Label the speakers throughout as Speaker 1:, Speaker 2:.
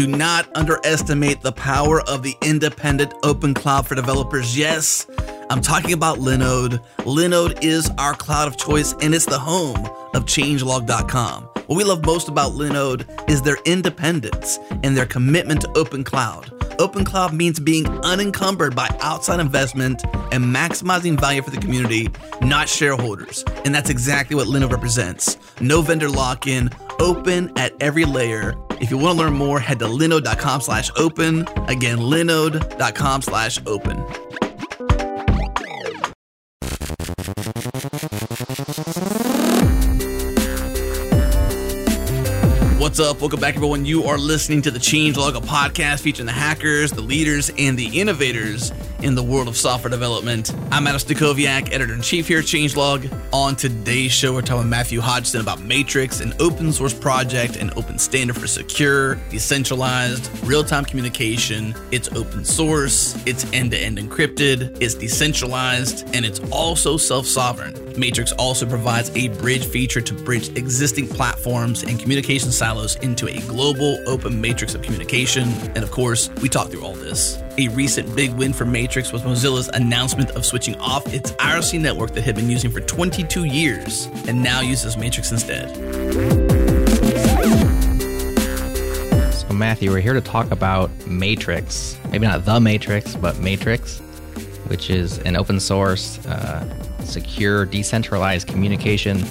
Speaker 1: Do not underestimate the power of the independent open cloud for developers. Yes, I'm talking about Linode. Linode is our cloud of choice and it's the home of changelog.com. What we love most about Linode is their independence and their commitment to open cloud. Open cloud means being unencumbered by outside investment and maximizing value for the community, not shareholders. And that's exactly what Linode represents. No vendor lock-in, open at every layer. If you want to learn more, head to linode.com slash open. Again, linode.com slash open. What's up? Welcome back, everyone. You are listening to the Changelog, a podcast featuring the hackers, the leaders, and the innovators in the world of software development. I'm Adam Stacoviak, editor in chief here at Changelog. On today's show, we're talking with Matthew Hodgson about Matrix, an open source project and open standard for secure, decentralized, real time communication. It's open source, it's end to end encrypted, it's decentralized, and it's also self sovereign. Matrix also provides a bridge feature to bridge existing platforms and communication silos into a global open matrix of communication. And of course, we talk through all this. A recent big win for Matrix was Mozilla's announcement of switching off its IRC network that had been using for 22 years and now uses Matrix instead.
Speaker 2: So, Matthew, we're here to talk about Matrix. Maybe not the Matrix, but Matrix, which is an open source, uh, secure, decentralized communication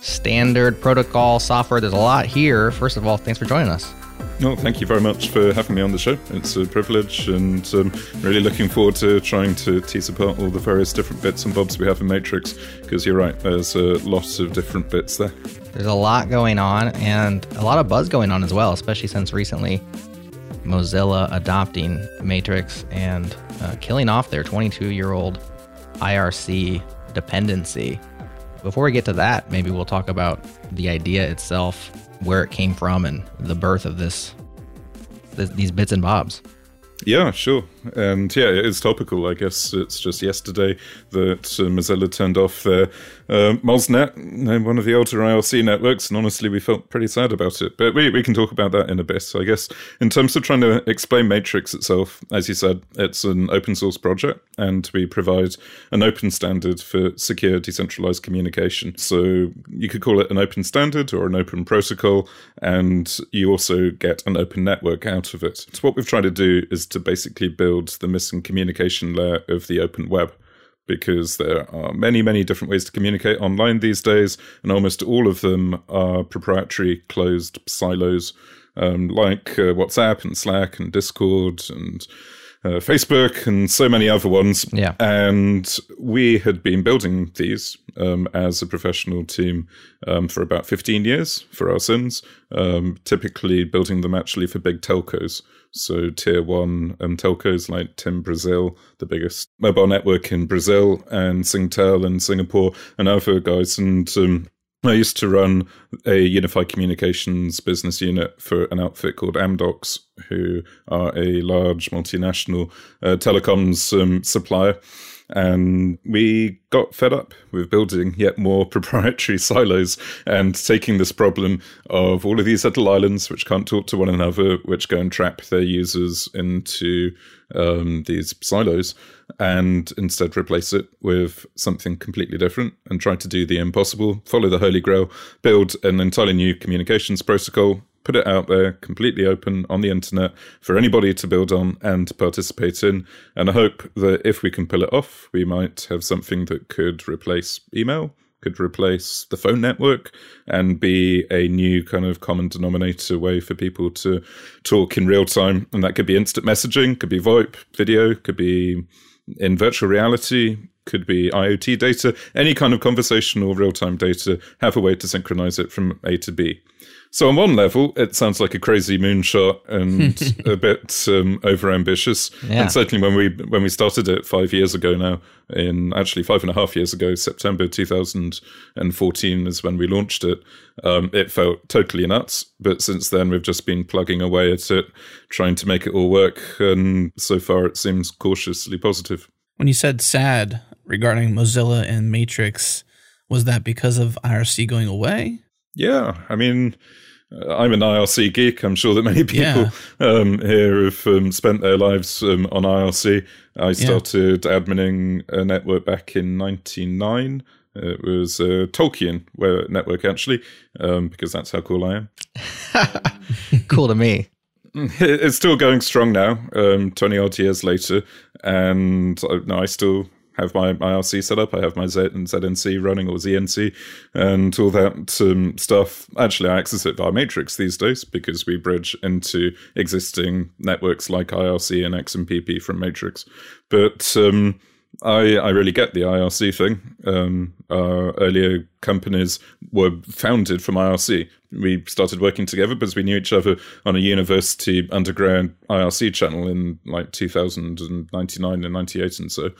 Speaker 2: standard protocol software. There's a lot here. First of all, thanks for joining us.
Speaker 3: No, thank you very much for having me on the show. It's a privilege, and um, really looking forward to trying to tease apart all the various different bits and bobs we have in Matrix. Because you're right, there's a lot of different bits there.
Speaker 2: There's a lot going on, and a lot of buzz going on as well, especially since recently Mozilla adopting Matrix and uh, killing off their 22 year old IRC dependency. Before we get to that, maybe we'll talk about the idea itself, where it came from, and the birth of this, this these bits and bobs.
Speaker 3: Yeah, sure. And yeah, it is topical. I guess it's just yesterday that uh, Mozilla turned off their uh, Moznet, one of the older IRC networks, and honestly, we felt pretty sad about it. But we, we can talk about that in a bit. So I guess in terms of trying to explain Matrix itself, as you said, it's an open source project, and we provide an open standard for secure decentralized communication. So you could call it an open standard or an open protocol, and you also get an open network out of it. So what we've tried to do is to basically build the missing communication layer of the open web because there are many, many different ways to communicate online these days, and almost all of them are proprietary closed silos um, like uh, WhatsApp and Slack and Discord and uh, Facebook and so many other ones.
Speaker 2: Yeah.
Speaker 3: And we had been building these um, as a professional team um, for about 15 years for our sins, um, typically building them actually for big telcos. So tier one um, telcos like TIM Brazil, the biggest mobile network in Brazil, and Singtel in Singapore, and other guys. And um, I used to run a unified communications business unit for an outfit called Amdocs, who are a large multinational uh, telecoms um, supplier. And we got fed up with building yet more proprietary silos and taking this problem of all of these little islands which can't talk to one another, which go and trap their users into um, these silos, and instead replace it with something completely different and try to do the impossible, follow the Holy Grail, build an entirely new communications protocol put it out there completely open on the internet for anybody to build on and participate in. And I hope that if we can pull it off, we might have something that could replace email, could replace the phone network, and be a new kind of common denominator way for people to talk in real time. And that could be instant messaging, could be VoIP, video, could be in virtual reality, could be IoT data, any kind of conversational real time data, have a way to synchronize it from A to B. So on one level, it sounds like a crazy moonshot and a bit um, overambitious.
Speaker 2: Yeah.
Speaker 3: And certainly when we when we started it five years ago now, in actually five and a half years ago, September 2014 is when we launched it. Um, it felt totally nuts, but since then we've just been plugging away at it, trying to make it all work, and so far it seems cautiously positive.
Speaker 1: When you said sad regarding Mozilla and Matrix, was that because of IRC going away?
Speaker 3: Yeah, I mean, uh, I'm an IRC geek. I'm sure that many people
Speaker 1: Yeah.
Speaker 3: um, here have um, spent their lives um, on IRC. I started adminning a network back in '99. It was a Tolkien where- network, actually, um, because that's how cool I am.
Speaker 2: cool to me.
Speaker 3: It's still going strong now, um, 20 odd years later. And uh, no, I still have my IRC set up. I have my Z ZNC running or ZNC and all that um, stuff. Actually, I access it via Matrix these days because we bridge into existing networks like IRC and XMPP from Matrix. But um, I, I really get the IRC thing. Um, our earlier companies were founded from IRC. We started working together because we knew each other on a university underground IRC channel in like 2099 and 98 and so.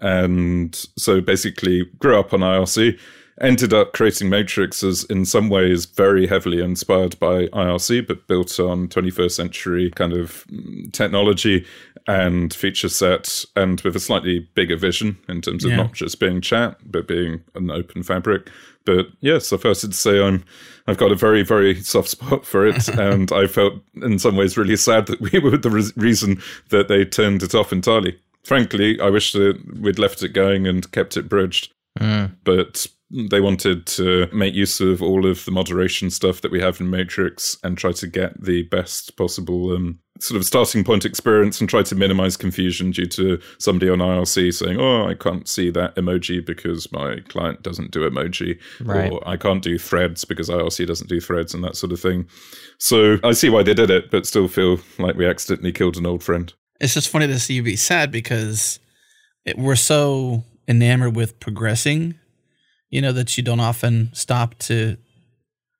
Speaker 3: And so basically grew up on IRC, ended up creating Matrix as in some ways very heavily inspired by IRC, but built on 21st century kind of mm, technology and feature set, and with a slightly bigger vision in terms of
Speaker 1: Yeah.
Speaker 3: not just being chat, but being an open fabric. But yes, suffice it to say, I'm I've got a very very soft spot for it, and I felt in some ways really sad that we were the re- reason that they turned it off entirely. Frankly, I wish that we'd left it going and kept it bridged but they wanted to make use of all of the moderation stuff that we have in Matrix and try to get the best possible um, sort of starting point experience and try to minimize confusion due to somebody on IRC saying, "Oh, I can't see that emoji because my client doesn't do emoji,"
Speaker 2: Right.
Speaker 3: or "I can't do threads because IRC doesn't do threads," and that sort of thing. So I see why they did it, but still feel like we accidentally killed an old friend.
Speaker 1: It's just funny to see you be sad because it, we're so enamored with progressing, you know, that you don't often stop to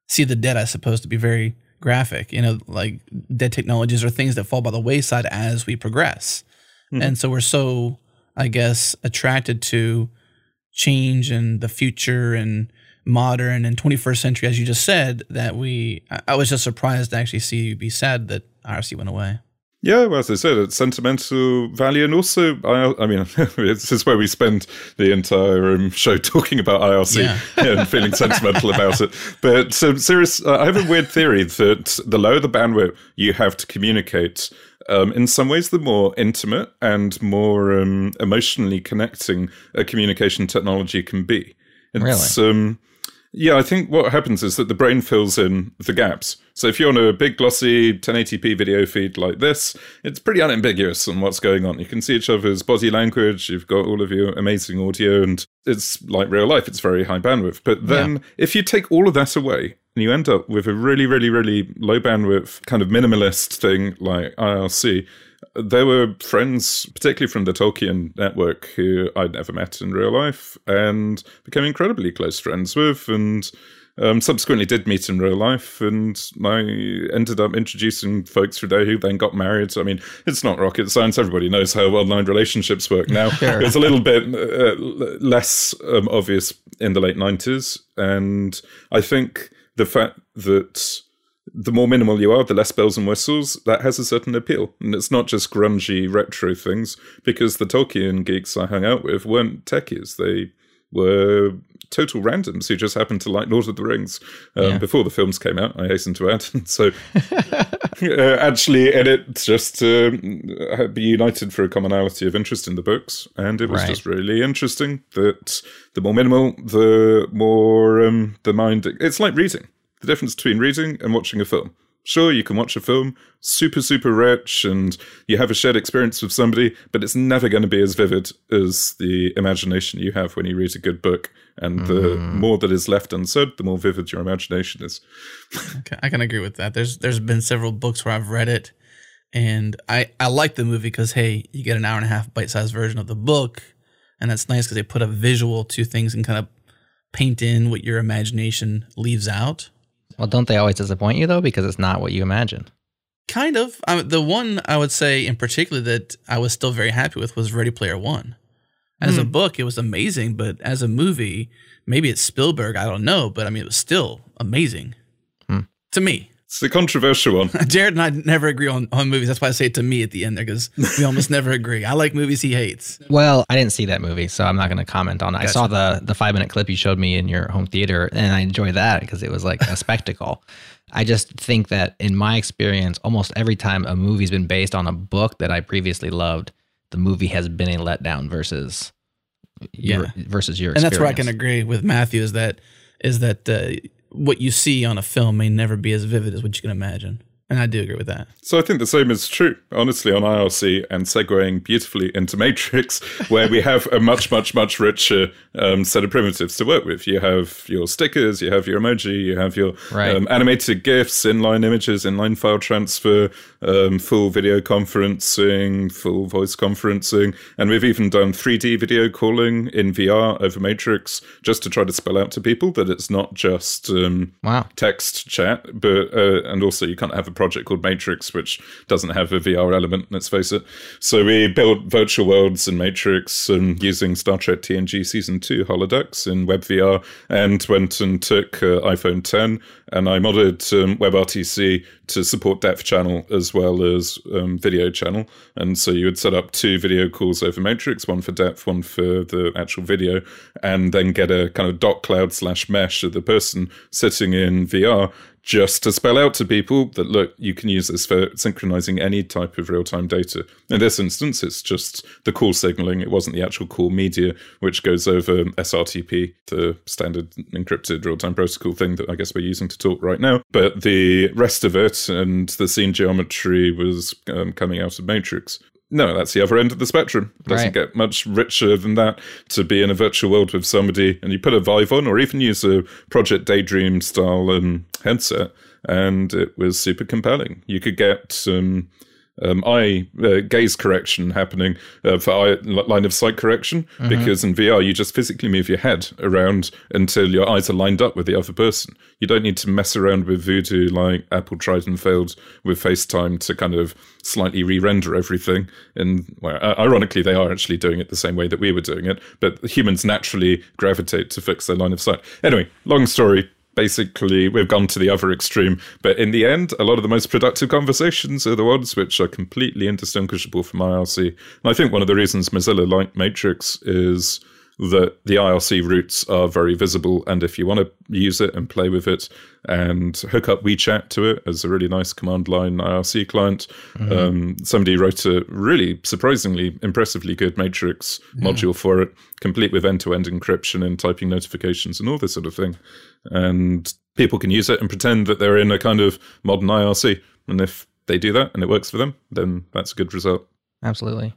Speaker 1: see the dead, I suppose, to be very graphic. You know, like dead technologies are things that fall by the wayside as we progress. Mm-hmm. And so we're so, I guess, attracted to change and the future and modern and 21st century, as you just said, that we, I- I was just surprised to actually see you be sad that IRC went away.
Speaker 3: Yeah, well, as I said, it's sentimental value, and also, I, I mean, this is where we spend the entire um, show talking about IRC and feeling sentimental about it. But um, serious, uh, I have a weird theory that the lower the bandwidth you have to communicate, um, in some ways, the more intimate and more um, emotionally connecting a communication technology can be. It's, um, yeah, I think what happens is that the brain fills in the gaps. So if you're on a big glossy 1080p video feed like this, it's pretty unambiguous on what's going on. You can see each other's body language, you've got all of your amazing audio, and it's like real life, it's very high bandwidth. But then if you take all of that away, and you end up with a really, really, really low bandwidth kind of minimalist thing like IRC, there were friends, particularly from the Tolkien network, who I'd never met in real life and became incredibly close friends with, and um, subsequently did meet in real life. And I ended up introducing folks through there who then got married. I mean, it's not rocket science. Everybody knows how online relationships work now. It was a little bit uh, less um, obvious in the late 90s. And I think the fact that the more minimal you are, the less bells and whistles, that has a certain appeal. And it's not just grungy retro things, because the Tolkien geeks I hung out with weren't techies. They were total randoms who just happened to like Lord of the Rings um, before the films came out, I hasten to add. so uh, actually, and it just uh, be united for a commonality of interest in the books. And it was
Speaker 2: Right.
Speaker 3: just really interesting that the more minimal, the more um, the mind. It's like reading. The difference between reading and watching a film. Sure, you can watch a film, super, super rich, and you have a shared experience with somebody, but it's never going to be as vivid as the imagination you have when you read a good book. And the mm. more that is left unsaid, the more vivid your imagination is.
Speaker 1: I can agree with that. There's there's been several books where I've read it, and I I like the movie because hey, you get an hour and a half bite sized version of the book, and that's nice because they put a visual to things and kind of paint in what your imagination leaves out.
Speaker 2: Well, don't they always disappoint you though because it's not what you imagine?
Speaker 1: Kind of. Um, the one I would say in particular that I was still very happy with was Ready Player One. As a book, it was amazing, but as a movie, maybe it's Spielberg, I don't know, but I mean, it was still amazing to me.
Speaker 3: It's a controversial one.
Speaker 1: Jared and I never agree on, on movies. That's why I say it to me at the end there because we almost never agree. I like movies he hates.
Speaker 2: Well, I didn't see that movie, so I'm not going to comment on it. I saw the the five minute clip you showed me in your home theater, and I enjoyed that because it was like a spectacle. I just think that in my experience, almost every time a movie's been based on a book that I previously loved, the movie has been a letdown versus your, versus your
Speaker 1: and that's where I can agree with Matthew is that is that uh, what you see on a film may never be as vivid as what you can imagine. And I do agree with that.
Speaker 3: So I think the same is true, honestly, on IRC and segueing beautifully into Matrix, where we have a much, much, much richer um, set of primitives to work with. You have your stickers, you have your emoji, you have your
Speaker 2: Right.
Speaker 3: um, animated GIFs, inline images, inline file transfer, um, full video conferencing, full voice conferencing, and we've even done 3D video calling in VR over Matrix just to try to spell out to people that it's not just um,
Speaker 2: Wow.
Speaker 3: text chat, but uh, and also you can't have a project called Matrix which doesn't have a VR element. Let's face it. So we built virtual worlds in Matrix and using Star Trek TNG season two holodecks in WebVR, and went and took uh, iPhone 10 and I modded um, WebRTC to support depth channel as well as um, video channel. And so you would set up two video calls over Matrix, one for depth, one for the actual video, and then get a kind of dot cloud slash mesh of the person sitting in VR just to spell out to people that look, you can use this for synchronizing any type of real time data. In this instance, it's just the call signaling. It wasn't the actual call media, which goes over SRTP, the standard encrypted real time protocol thing that I guess we're using to talk right now. But the rest of it and the scene geometry was um, coming out of Matrix. No, that's the other end of the spectrum. It Doesn't
Speaker 2: Right.
Speaker 3: get much richer than that to be in a virtual world with somebody and you put a Vive on or even use a Project Daydream style um, headset and it was super compelling. You could get um, um, eye uh, gaze correction happening uh, for eye, line of sight correction because in VR you just physically move your head around until your eyes are lined up with the other person. You don't need to mess around with Voodoo like Apple tried and failed with FaceTime to kind of slightly re-render everything. And well, ironically, they are actually doing it the same way that we were doing it, but humans naturally gravitate to fix their line of sight. Anyway, long story basically we've gone to the other extreme. But in the end a lot of the most productive conversations are the ones which are completely indistinguishable from irc and i think one of the reasons mozilla liked matrix is that the IRC routes are very visible, and if you want to use it and play with it and hook up WeeChat to it as a really nice command line IRC client, um, somebody wrote a really surprisingly impressively good Matrix module for it, complete with end to end encryption and typing notifications and all this sort of thing. And people can use it and pretend that they're in a kind of modern IRC. And if they do that and it works for them, then that's a good result.
Speaker 2: Absolutely.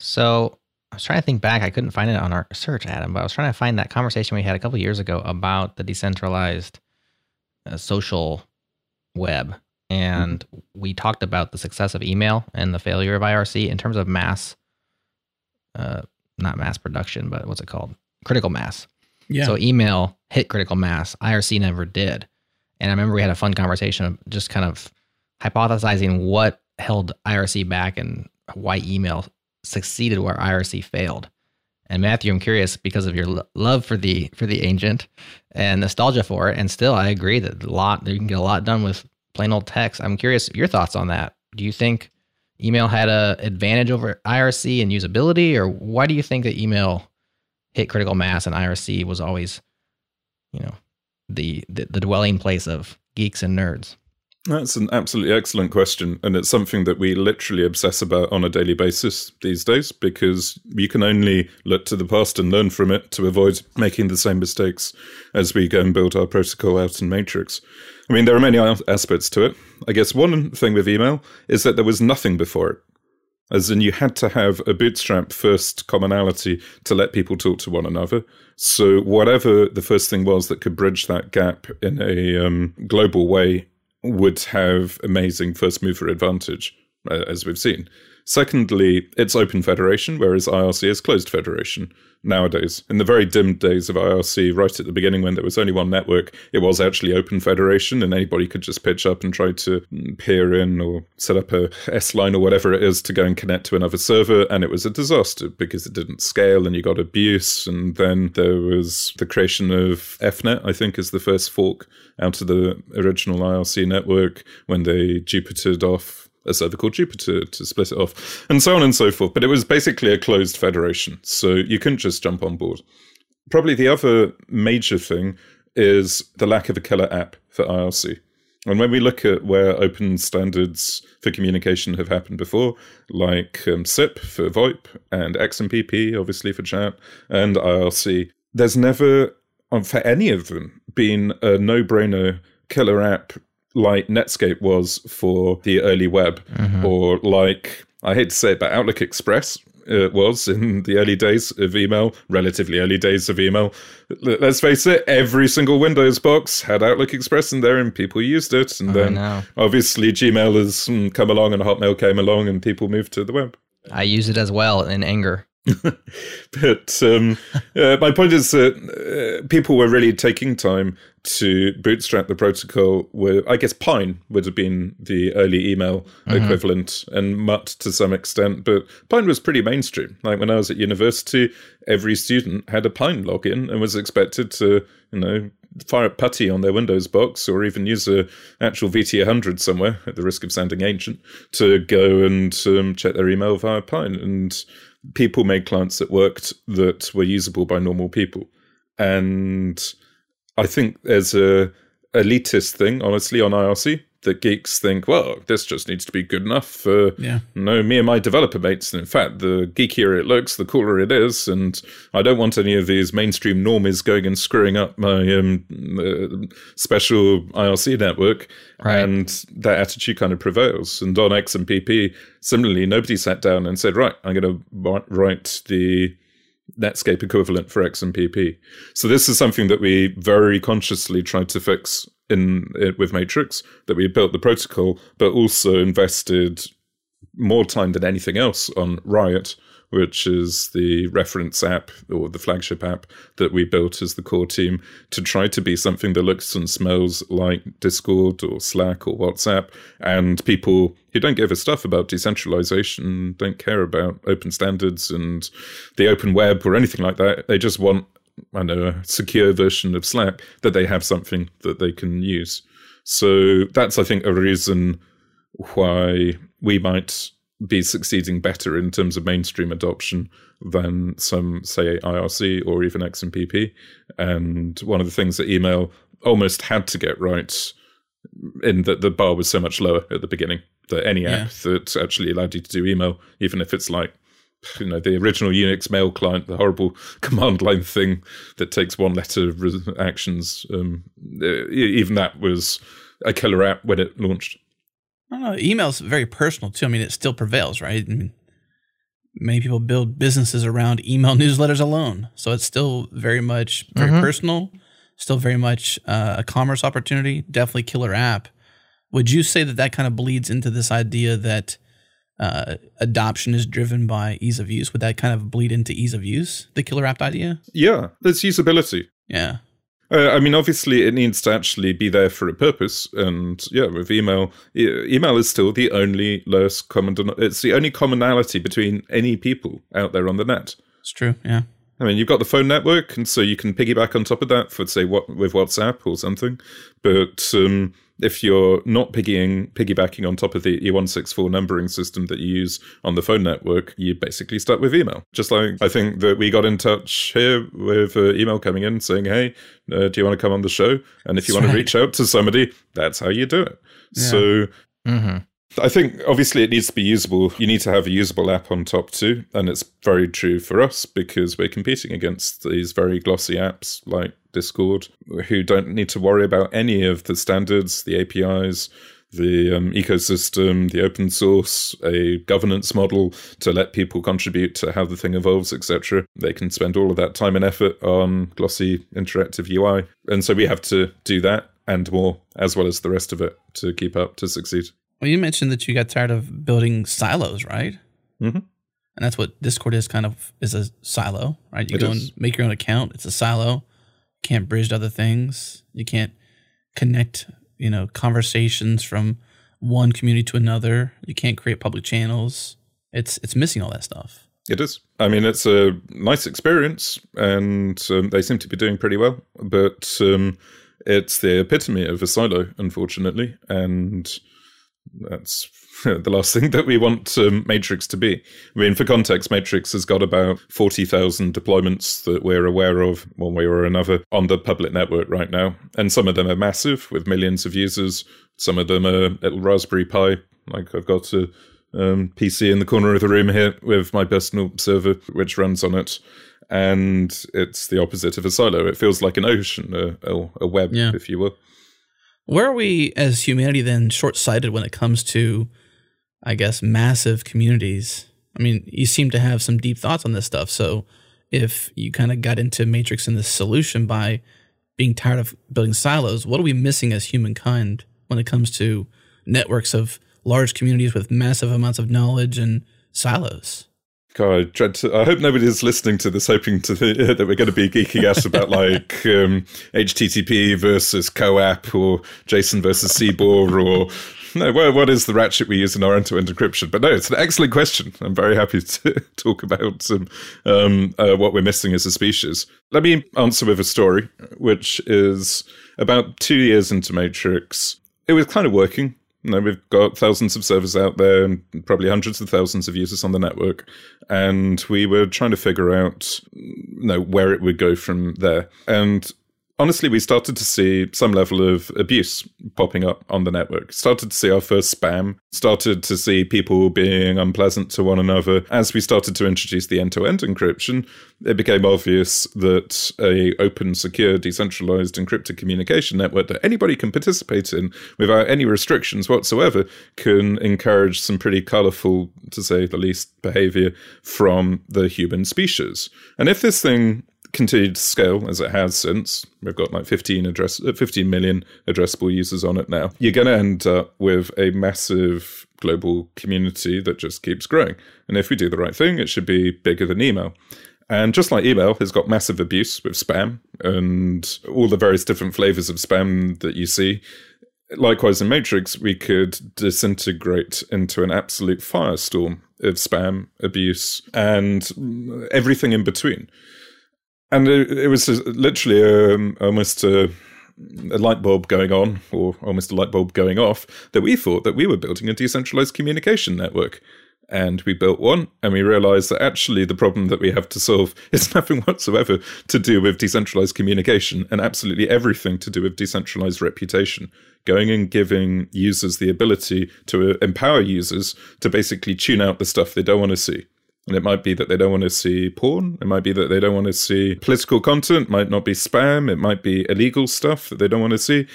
Speaker 2: So I was trying to think back. I couldn't find it on our search, Adam, but I was trying to find that conversation we had a couple years ago about the decentralized uh, social web. And we talked about the success of email and the failure of IRC in terms of mass, uh, not mass production, but what's it called? Critical mass.
Speaker 1: Yeah.
Speaker 2: So email hit critical mass. IRC never did. And I remember we had a fun conversation of just kind of hypothesizing what held IRC back and why email succeeded where IRC failed. And Matthew, I'm curious because of your lo- love for the for the ancient and nostalgia for it, and still I agree that a lot you can get a lot done with plain old text. I'm curious your thoughts on that. Do you think email had a advantage over IRC and usability, or why do you think that email hit critical mass and IRC was always, you know, the the, the dwelling place of geeks and nerds?
Speaker 3: That's an absolutely excellent question. And it's something that we literally obsess about on a daily basis these days because you can only look to the past and learn from it to avoid making the same mistakes as we go and build our protocol out in Matrix. I mean, there are many aspects to it. I guess one thing with email is that there was nothing before it. As in, you had to have a bootstrap first commonality to let people talk to one another. So, whatever the first thing was that could bridge that gap in a um, global way would have amazing first mover advantage, as we've seen. Secondly, it's open federation, whereas IRC is closed federation nowadays. In the very dim days of IRC, right at the beginning when there was only one network, it was actually open federation and anybody could just pitch up and try to peer in or set up a S line or whatever it is to go and connect to another server. And it was a disaster because it didn't scale and you got abuse. And then there was the creation of EFnet, I think is the first fork out of the original IRC network when they Jupitered off a server called Jupiter to split it off, and so on and so forth. But it was basically a closed federation, so you couldn't just jump on board. Probably the other major thing is the lack of a killer app for IRC. And when we look at where open standards for communication have happened before, like um, SIP for VoIP and XMPP, obviously for chat, and IRC, there's never, um, for any of them, been a no brainer killer app like Netscape was for the early web, mm-hmm. or like I hate to say it, but Outlook Express uh, was in the early days of email, relatively early days of email. Let's face it, every single Windows box had Outlook Express in there and people used it. And then obviously Gmail has mm, come along and Hotmail came along and people moved to the web.
Speaker 2: I use it as well in anger.
Speaker 3: but um, uh, my point is that uh, people were really taking time to bootstrap the protocol. Where I guess Pine would have been the early email mm-hmm. equivalent, and Mutt to some extent. But Pine was pretty mainstream. Like when I was at university, every student had a Pine login and was expected to, you know, fire up PuTTY on their Windows box or even use a actual VT100 somewhere at the risk of sounding ancient to go and um, check their email via Pine. And people made clients that worked that were usable by normal people. And I think there's a elitist thing, honestly, on IRC that geeks think, well, this just needs to be good enough for yeah. you know, me and my developer mates. And in fact, the geekier it looks, the cooler it is. And I don't want any of these mainstream normies going and screwing up my um, uh, special IRC network. Right. And that attitude kind of prevails. And on XMPP, similarly, nobody sat down and said, right, I'm going to write the Netscape equivalent for XMPP. So this is something that we very consciously tried to fix in it with Matrix, that we built the protocol, but also invested more time than anything else on Riot which is the reference app or the flagship app that we built as the core team to try to be something that looks and smells like Discord or Slack or WhatsApp. And people who don't give a stuff about decentralization, don't care about open standards and the open web or anything like that, they just want I know a secure version of Slack that they have something that they can use. So that's I think a reason why we might be succeeding better in terms of mainstream adoption than some, say, IRC or even XMPP. And one of the things that email almost had to get right in that the bar was so much lower at the beginning that any app that actually allowed you to do email, even if it's like you know the original Unix mail client, the horrible command line thing that takes one letter actions. Um, even that was a killer app when it launched.
Speaker 1: I don't know. Email's very personal too. I mean, it still prevails, right? I mean, many people build businesses around email newsletters alone, so it's still very much very mm-hmm. personal. Still very much uh, a commerce opportunity. Definitely killer app. Would you say that that kind of bleeds into this idea that uh, adoption is driven by ease of use? Would that kind of bleed into ease of use, the killer app idea?
Speaker 3: Yeah, it's usability.
Speaker 1: Yeah.
Speaker 3: Uh, I mean, obviously, it needs to actually be there for a purpose, and yeah, with email, e- email is still the only lowest common. it's the only commonality between any people out there on the net.
Speaker 1: It's true. Yeah.
Speaker 3: I mean, you've got the phone network, and so you can piggyback on top of that for, say, what with WhatsApp or something. But um, if you're not piggying, piggybacking on top of the E164 numbering system that you use on the phone network, you basically start with email. Just like I think that we got in touch here with uh, email coming in saying, "Hey, uh, do you want to come on the show?" And if you want right. to reach out to somebody, that's how you do it. Yeah. So. Mm-hmm. I think obviously it needs to be usable. You need to have a usable app on top too. And it's very true for us because we're competing against these very glossy apps like Discord who don't need to worry about any of the standards, the APIs, the um, ecosystem, the open source, a governance model to let people contribute to how the thing evolves, etc. They can spend all of that time and effort on glossy interactive UI. And so we have to do that and more, as well as the rest of it, to keep up to succeed.
Speaker 1: Well, you mentioned that you got tired of building silos, right?
Speaker 3: Mhm.
Speaker 1: and that's what Discord is. Kind of is a silo, right? You
Speaker 3: It
Speaker 1: go
Speaker 3: is.
Speaker 1: and make your own account. It's a silo. You Can't bridge to other things. You can't connect, you know, conversations from one community to another. You can't create public channels. It's it's missing all that stuff.
Speaker 3: It is. I mean, it's a nice experience, and um, they seem to be doing pretty well. But um, it's the epitome of a silo, unfortunately, and that's the last thing that we want um, Matrix to be. I mean, for context, Matrix has got about forty thousand deployments that we're aware of, one way or another, on the public network right now, and some of them are massive with millions of users. Some of them are little Raspberry Pi, like I've got a um, PC in the corner of the room here with my personal server, which runs on it. And it's the opposite of a silo. It feels like an ocean, a, a, a web,
Speaker 1: Yeah.
Speaker 3: if you will.
Speaker 1: Where are we as humanity then short sighted when it comes to, I guess, massive communities? I mean, you seem to have some deep thoughts on this stuff. So if you kind of got into Matrix and this solution by being tired of building silos, what are we missing as humankind when it comes to networks of large communities with massive amounts of knowledge and silos?
Speaker 3: God, I dread to. I hope nobody's listening to this, hoping to that we're going to be geeking out about like um, HTTP versus CoAP or JSON versus CBOR or no. What, what is the ratchet we use in our end-to-end encryption? But no, it's an excellent question. I'm very happy to talk about some, um, uh, what we're missing as a species. Let me answer with a story, which is about two years into Matrix. It was kind of working. You know, we've got thousands of servers out there and probably hundreds of thousands of users on the network. And we were trying to figure out, you know, where it would go from there. And honestly, we started to see some level of abuse popping up on the network. Started to see our first spam. Started to see people being unpleasant to one another. As we started to introduce the end-to-end encryption, it became obvious that a open, secure, decentralized encrypted communication network that anybody can participate in without any restrictions whatsoever can encourage some pretty colorful, to say the least, behavior from the human species. And if this thing continued to scale as it has since. We've got like 15 address, uh, 15 million addressable users on it now. You're going to end up with a massive global community that just keeps growing. And if we do the right thing, it should be bigger than email. And just like email has got massive abuse with spam and all the various different flavors of spam that you see, likewise in Matrix, we could disintegrate into an absolute firestorm of spam, abuse, and everything in between. And it, it was literally um, almost a, a light bulb going on, or almost a light bulb going off, that we thought that we were building a decentralized communication network. And we built one, and we realized that actually the problem that we have to solve is nothing whatsoever to do with decentralized communication and absolutely everything to do with decentralized reputation. Going and giving users the ability to empower users to basically tune out the stuff they don't want to see. And it might be that they don't want to see porn. It might be that they don't want to see political content. It might not be spam. It might be illegal stuff that they don't want to see.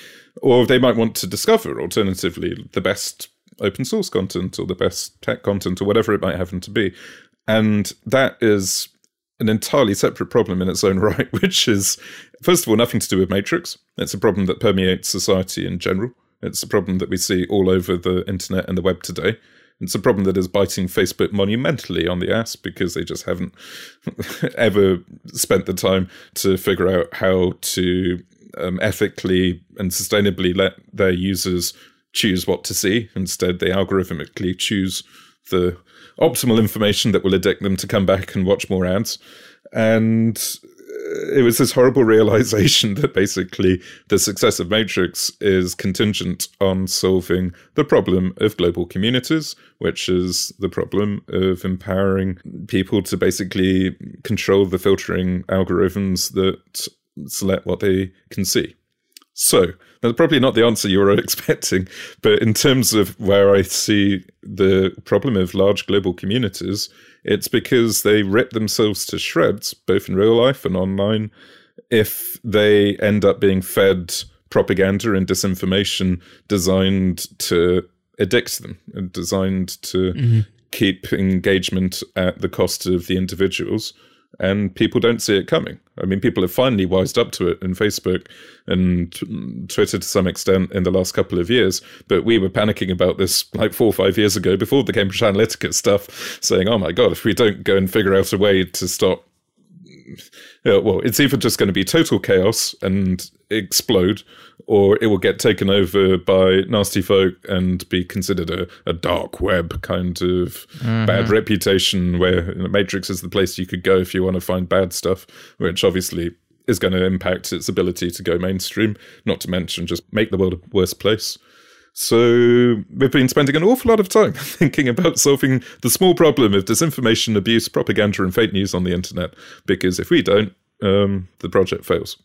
Speaker 3: Or they might want to discover, alternatively, the best open source content or the best tech content or whatever it might happen to be. And that is an entirely separate problem in its own right, which is, first of all, nothing to do with Matrix. It's a problem that permeates society in general. It's a problem that we see all over the internet and the web today. It's a problem that is biting Facebook monumentally on the ass because they just haven't ever spent the time to figure out how to um, ethically and sustainably let their users choose what to see. Instead, they algorithmically choose the optimal information that will addict them to come back and watch more ads. And it was this horrible realization that basically the success of Matrix is contingent on solving the problem of global communities, which is the problem of empowering people to basically control the filtering algorithms that select what they can see. So, that's probably not the answer you were expecting, but in terms of where I see the problem of large global communities, it's because they rip themselves to shreds, both in real life and online, if they end up being fed propaganda and disinformation designed to addict them and designed to mm-hmm. keep engagement at the cost of the individuals. And people don't see it coming. I mean, people have finally wised up to it in Facebook and Twitter to some extent in the last couple of years. But we were panicking about this like four or five years ago before the Cambridge Analytica stuff, saying, oh my God, if we don't go and figure out a way to stop yeah, well, it's either just going to be total chaos and explode, or it will get taken over by nasty folk and be considered a, a dark web kind of mm-hmm. bad reputation where Matrix is the place you could go if you want to find bad stuff, which obviously is going to impact its ability to go mainstream, not to mention just make the world a worse place. So we've been spending an awful lot of time thinking about solving the small problem of disinformation, abuse, propaganda, and fake news on the internet. Because if we don't, um, the project fails.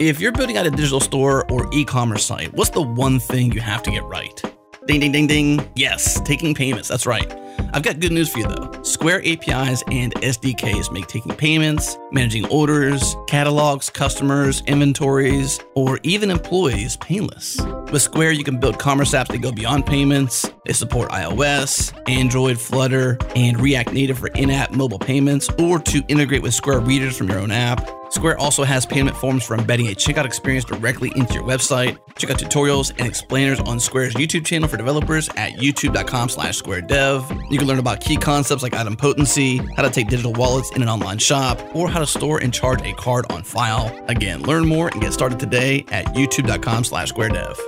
Speaker 1: If you're building out a digital store or e commerce site, what's the one thing you have to get right? Ding, ding, ding, ding. Yes, taking payments. That's right. I've got good news for you though. Square APIs and SDKs make taking payments, managing orders, catalogs, customers, inventories, or even employees painless. With Square, you can build commerce apps that go beyond payments. They support iOS, Android, Flutter, and React Native for in app mobile payments, or to integrate with Square readers from your own app. Square also has payment forms for embedding a checkout experience directly into your website. Check out tutorials and explainers on Square's YouTube channel for developers at youtube.com slash squaredev. You can learn about key concepts like idempotency, how to take digital wallets in an online shop, or how to store and charge a card on file. Again, learn more and get started today at youtube.com slash squaredev.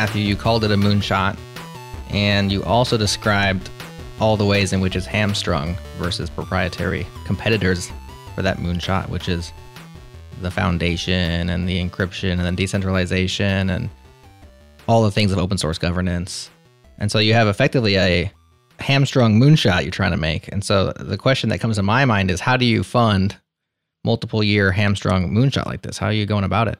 Speaker 2: Matthew, you called it a moonshot, and you also described all the ways in which it's hamstrung versus proprietary competitors for that moonshot, which is the foundation and the encryption and then decentralization and all the things of open source governance. And so you have effectively a hamstrung moonshot you're trying to make. And so the question that comes to my mind is how do you fund multiple year hamstrung moonshot like this? How are you going about it?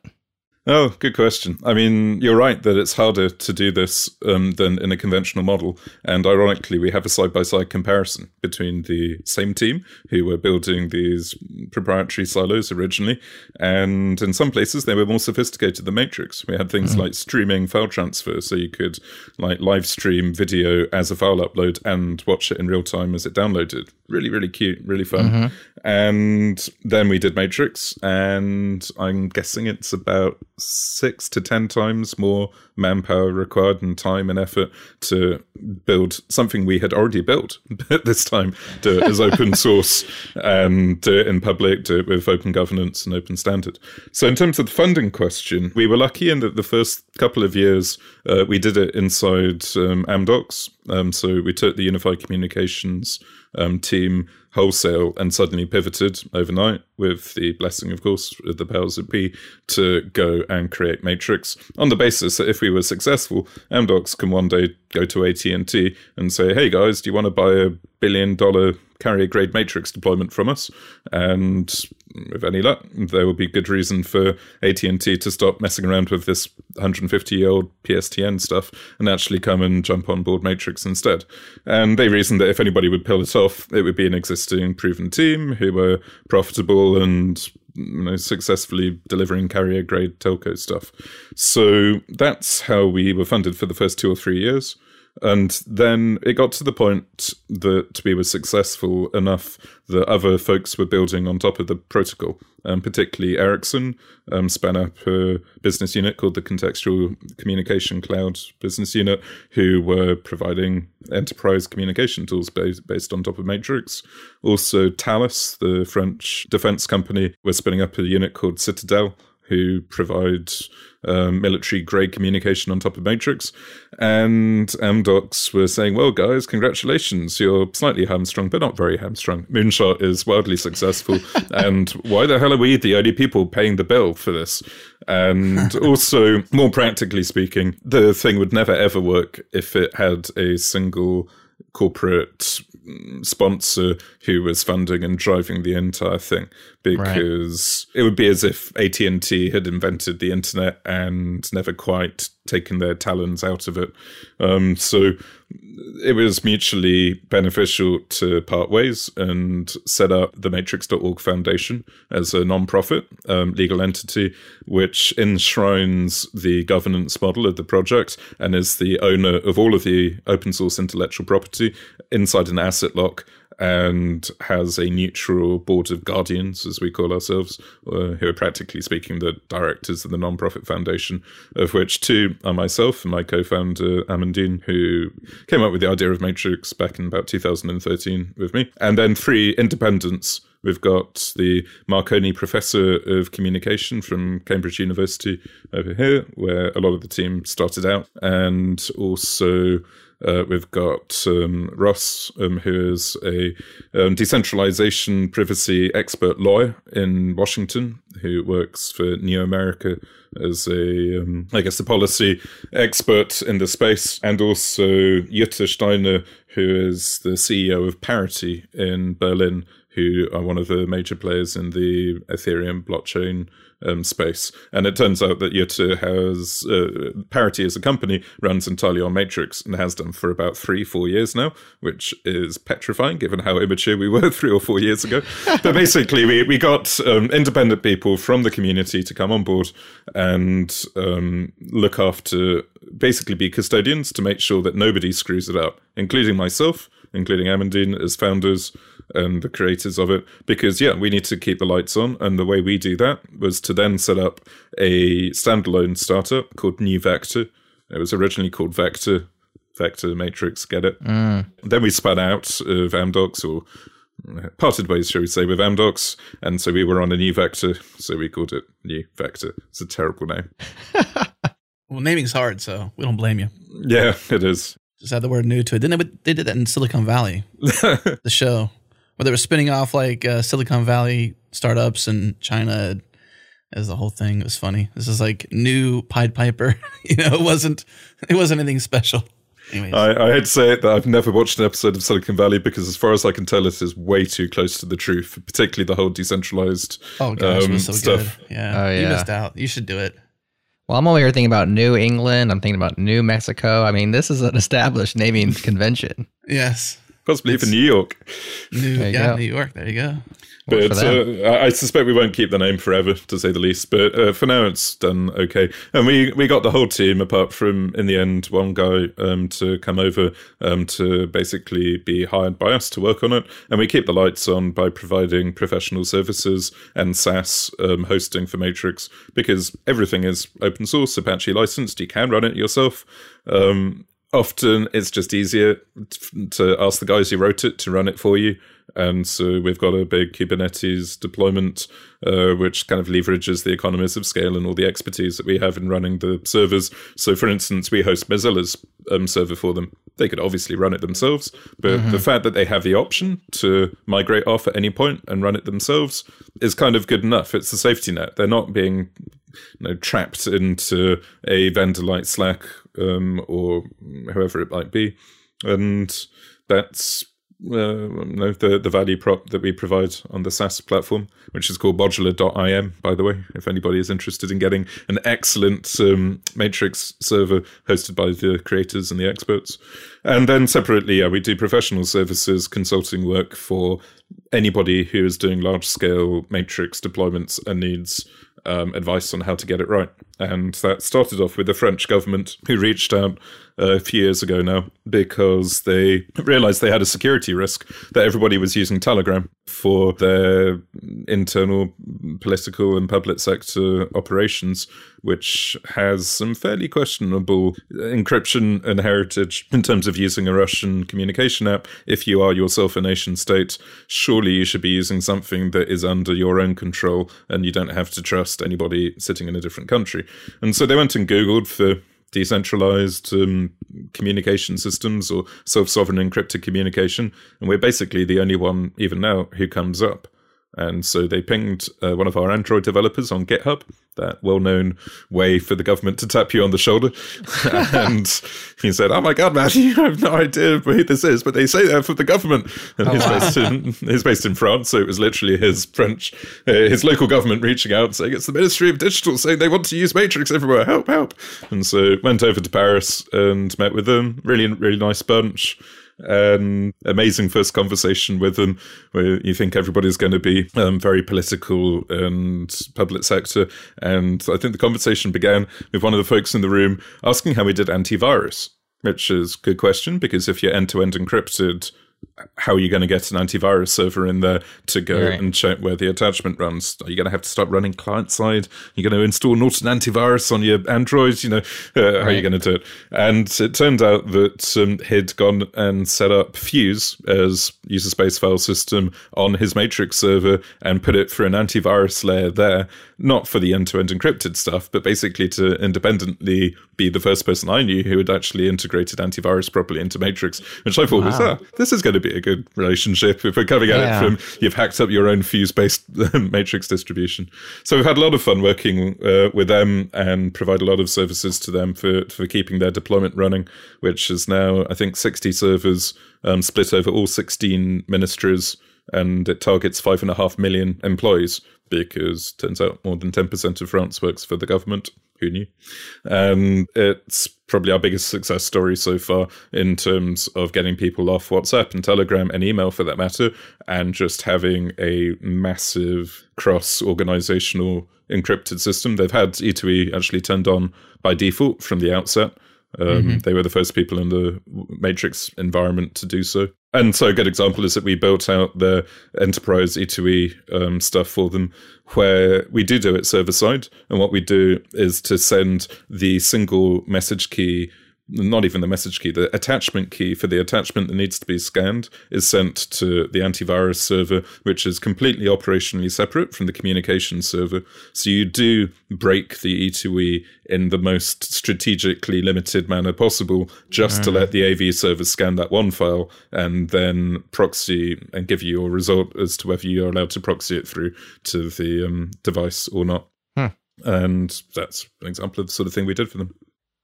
Speaker 3: Oh, good question. I mean, you're right that it's harder to do this um, than in a conventional model. And ironically, we have a side by side comparison between the same team who were building these proprietary silos originally. And in some places, they were more sophisticated than Matrix. We had things mm-hmm. like streaming file transfer. So you could like live stream video as a file upload and watch it in real time as it downloaded. Really, really cute, really fun. Mm-hmm. And then we did Matrix. And I'm guessing it's about six to ten times more manpower required and time and effort to build something we had already built at this time, do it as open source and do it in public, do it with open governance and open standard. So, in terms of the funding question, we were lucky in that the first couple of years uh, we did it inside um, Amdocs. Um, so, we took the Unified Communications um, team wholesale and suddenly pivoted overnight with the blessing, of course, of the powers that be to go and create Matrix on the basis that if we were successful, Amdocs can one day go to AT&T and say, hey guys, do you want to buy a billion dollar carrier grade matrix deployment from us and with any luck there will be good reason for AT&T to stop messing around with this 150 year old PSTN stuff and actually come and jump on board matrix instead and they reasoned that if anybody would pull it off it would be an existing proven team who were profitable and you know, successfully delivering carrier grade telco stuff. So that's how we were funded for the first two or three years. And then it got to the point that we were successful enough that other folks were building on top of the protocol, um, particularly Ericsson um, up a business unit called the Contextual Communication Cloud Business Unit, who were providing enterprise communication tools based, based on top of Matrix. Also, Thales, the French defense company, was spinning up a unit called Citadel, who provide um, military grade communication on top of Matrix. And Amdocs were saying, well, guys, congratulations. You're slightly hamstrung, but not very hamstrung. Moonshot is wildly successful. and why the hell are we the only people paying the bill for this? And also, more practically speaking, the thing would never ever work if it had a single corporate Mm, sponsor who was funding and driving the entire thing because right. it would be as if AT&T had invented the internet and never quite taken their talons out of it. Um, so it was mutually beneficial to part ways and set up the matrix.org Foundation as a non-profit um, legal entity, which enshrines the governance model of the project and is the owner of all of the open source intellectual property inside an asset lock and has a neutral board of guardians, as we call ourselves, uh, who are practically speaking the directors of the non-profit foundation, of which two are myself and my co-founder Amandine, who came up with the idea of Matrix back in about 2013 with me, and then three independents. We've got the Marconi Professor of Communication from Cambridge University over here, where a lot of the team started out, and also uh, we've got um, Ross, um, who is a um, decentralization privacy expert lawyer in Washington, who works for New America as a, um, I guess, a policy expert in the space, and also Jutta Steiner, who is the CEO of Parity in Berlin, who are one of the major players in the Ethereum blockchain um, space. And it turns out that Jutta has uh, Parity as a company runs entirely on Matrix and has done for about three, four years now, which is petrifying given how immature we were three or four years ago. but basically, we, we got um, independent people from the community to come on board and um, look after, basically be custodians to make sure that nobody screws it up, including myself including Amandine as founders and the creators of it. Because, yeah, we need to keep the lights on. And the way we do that was to then set up a standalone startup called New Vector. It was originally called Vector, Vector Matrix, get it? Mm. Then we spun out of Amdocs or parted ways, shall we say, with Amdocs, and so we were on a new vector, so we called it New Vector. It's a terrible name.
Speaker 1: well, naming's hard, so we don't blame you.
Speaker 3: Yeah, it is.
Speaker 1: Just add the word new to it. Then they, they did that in Silicon Valley, the show, where they were spinning off like uh, Silicon Valley startups and China as the whole thing. It was funny. This is like new Pied Piper. you know, it wasn't it wasn't anything special.
Speaker 3: Anyways. I, I had to say that I've never watched an episode of Silicon Valley because, as far as I can tell, it is way too close to the truth, particularly the whole decentralized oh, gosh, um, so stuff.
Speaker 1: Good. Yeah. Oh, yeah, you missed out. You should do it.
Speaker 2: Well, I'm over here thinking about New England. I'm thinking about New Mexico. I mean, this is an established naming convention.
Speaker 1: Yes.
Speaker 3: Possibly even New York.
Speaker 1: New, yeah, go. New York. There you go.
Speaker 3: But uh, I suspect we won't keep the name forever, to say the least. But uh, for now, it's done okay. And we, we got the whole team, apart from in the end one guy, um, to come over um, to basically be hired by us to work on it. And we keep the lights on by providing professional services and SaaS um, hosting for Matrix because everything is open source, Apache licensed. You can run it yourself. Um, often it's just easier to ask the guys who wrote it to run it for you and so we've got a big Kubernetes deployment, uh, which kind of leverages the economies of scale and all the expertise that we have in running the servers. So, for instance, we host Mozilla's um, server for them. They could obviously run it themselves, but mm-hmm. the fact that they have the option to migrate off at any point and run it themselves is kind of good enough. It's a safety net. They're not being you know, trapped into a vendor like Slack um, or whoever it might be. And that's uh, no, the, the value prop that we provide on the SaaS platform, which is called modular.im, by the way, if anybody is interested in getting an excellent um, Matrix server hosted by the creators and the experts. And then separately, yeah, we do professional services, consulting work for anybody who is doing large scale Matrix deployments and needs um, advice on how to get it right. And that started off with the French government, who reached out a few years ago now because they realized they had a security risk that everybody was using Telegram for their internal political and public sector operations, which has some fairly questionable encryption and heritage in terms of using a Russian communication app. If you are yourself a nation state, surely you should be using something that is under your own control and you don't have to trust anybody sitting in a different country. And so they went and Googled for decentralized um, communication systems or self sovereign encrypted communication. And we're basically the only one, even now, who comes up. And so they pinged uh, one of our Android developers on GitHub, that well known way for the government to tap you on the shoulder. and he said, Oh my God, man, you have no idea who this is, but they say they're from the government. And oh, he's, wow. based in, he's based in France. So it was literally his French, uh, his local government reaching out saying, It's the Ministry of Digital saying they want to use Matrix everywhere. Help, help. And so went over to Paris and met with them. Really, really nice bunch um, amazing first conversation with them where you think everybody's going to be um, very political and public sector. And I think the conversation began with one of the folks in the room asking how we did antivirus, which is a good question because if you're end to end encrypted, how are you going to get an antivirus server in there to go right. and check where the attachment runs? Are you going to have to start running client side? You're going to install Norton antivirus on your Android? You know, uh, right. how are you going to do it? And it turned out that um, he'd gone and set up Fuse as user space file system on his Matrix server and put it for an antivirus layer there, not for the end to end encrypted stuff, but basically to independently be the first person I knew who had actually integrated antivirus properly into Matrix, which I thought wow. was, ah, this is going to be a good relationship if we're coming at yeah. it from you've hacked up your own fuse based matrix distribution. So we've had a lot of fun working uh, with them and provide a lot of services to them for, for keeping their deployment running, which is now, I think, 60 servers um, split over all 16 ministries and it targets five and a half million employees because turns out more than 10% of France works for the government. Who knew? Um, it's probably our biggest success story so far in terms of getting people off WhatsApp and Telegram and email for that matter, and just having a massive cross organizational encrypted system. They've had E2E actually turned on by default from the outset. Um, mm-hmm. They were the first people in the Matrix environment to do so. And so a good example is that we built out the enterprise E2E um, stuff for them, where we do do it server side. And what we do is to send the single message key not even the message key, the attachment key for the attachment that needs to be scanned is sent to the antivirus server, which is completely operationally separate from the communication server. So you do break the E2E in the most strategically limited manner possible, just to let the AV server scan that one file and then proxy and give you your result as to whether you're allowed to proxy it through to the um, device or not. Hmm. And that's an example of the sort of thing we did for them.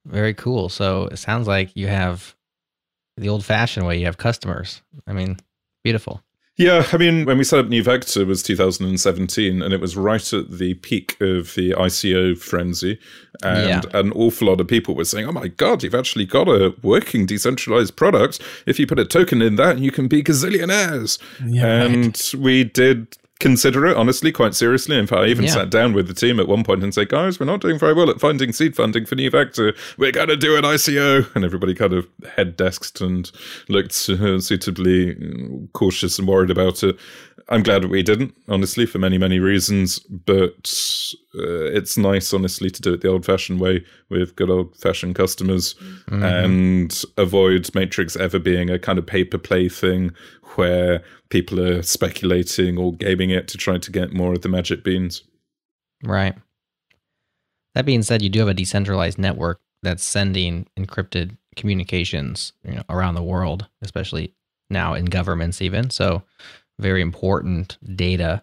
Speaker 2: Very cool. So it sounds like you have the old fashioned way, you have customers. I mean, beautiful.
Speaker 3: Yeah, I mean, when we set up New Vector was 2017, and it was right at the peak of the ICO frenzy, and yeah. an awful lot of people were saying, "Oh my God, you've actually got a working decentralized product. If you put a token in that, you can be gazillionaires." Yeah, and right. we did consider it honestly quite seriously. In fact, I even yeah. sat down with the team at one point and said, "Guys, we're not doing very well at finding seed funding for New Vector. We're going to do an ICO." And everybody kind of head desked and looked uh, suitably cautious and worried about it. I'm glad we didn't, honestly, for many many reasons. But uh, it's nice, honestly, to do it the old-fashioned way with good old-fashioned customers mm-hmm. and avoid Matrix ever being a kind of pay-per-play thing where people are speculating or gaming it to try to get more of the magic beans.
Speaker 2: Right. That being said, you do have a decentralized network that's sending encrypted communications you know, around the world, especially now in governments, even. So, very important data,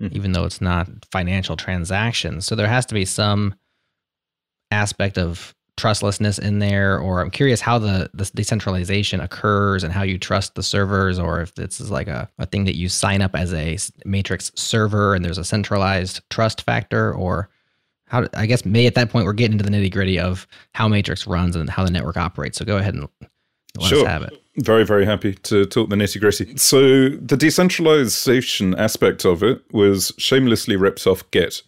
Speaker 2: mm-hmm. even though it's not financial transactions. So, there has to be some aspect of trustlessness in there or i'm curious how the, the decentralization occurs and how you trust the servers or if this is like a, a thing that you sign up as a matrix server and there's a centralized trust factor or how i guess maybe at that point we're getting into the nitty gritty of how matrix runs and how the network operates. So go ahead and let sure. us have it.
Speaker 3: Very very happy to talk the nitty gritty so the decentralization aspect of it was shamelessly ripped off git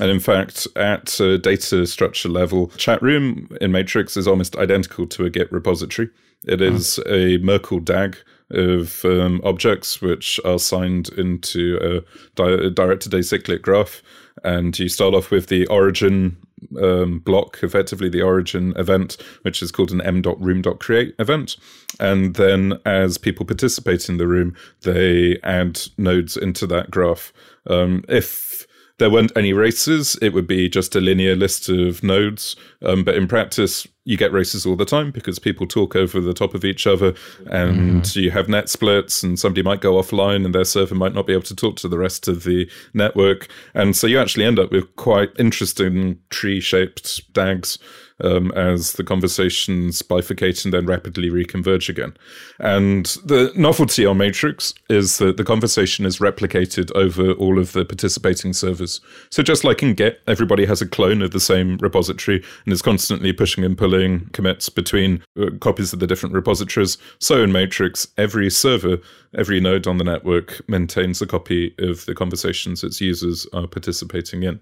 Speaker 3: and in fact, at a data structure level, chat room in Matrix is almost identical to a Git repository. It is hmm. a Merkle DAG of um, objects which are signed into a, di- a directed acyclic graph. And you start off with the origin um, block, effectively the origin event, which is called an m.room.create event. And then as people participate in the room, they add nodes into that graph. Um, if there weren't any races, it would be just a linear list of nodes. Um, but in practice, you get races all the time because people talk over the top of each other and mm. you have net splits and somebody might go offline and their server might not be able to talk to the rest of the network. And so you actually end up with quite interesting tree shaped DAGs um, as the conversations bifurcate and then rapidly reconverge again. And the novelty on Matrix is that the conversation is replicated over all of the participating servers. So just like in Git, everybody has a clone of the same repository and is constantly pushing and pulling commits between uh, copies of the different repositories. So in Matrix, every server, every node on the network maintains a copy of the conversations its users are participating in.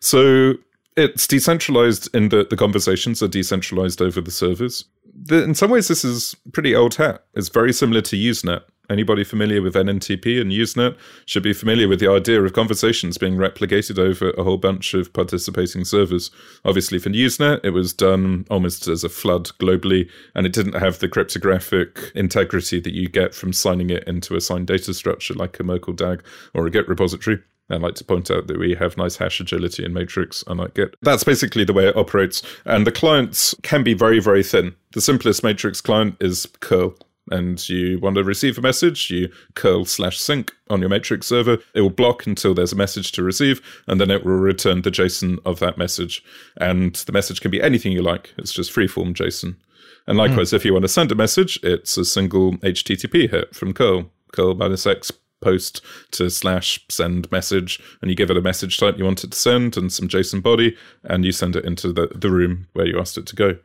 Speaker 3: So it's decentralized in that the conversations are decentralized over the servers. The, in some ways, this is pretty old hat. It's very similar to Usenet. Anybody familiar with NNTP and Usenet should be familiar with the idea of conversations being replicated over a whole bunch of participating servers. Obviously, for Usenet, it was done almost as a flood globally, and it didn't have the cryptographic integrity that you get from signing it into a signed data structure like a Merkle DAG or a Git repository. I like to point out that we have nice hash agility in Matrix, and I get that's basically the way it operates. And the clients can be very, very thin. The simplest Matrix client is curl. And you want to receive a message, you curl slash sync on your Matrix server. It will block until there's a message to receive, and then it will return the JSON of that message. And the message can be anything you like. It's just freeform JSON. And likewise, mm. if you want to send a message, it's a single HTTP hit from curl, curl minus x post to slash send message and you give it a message type you want it to send and some JSON body and you send it into the, the room where you asked it to go.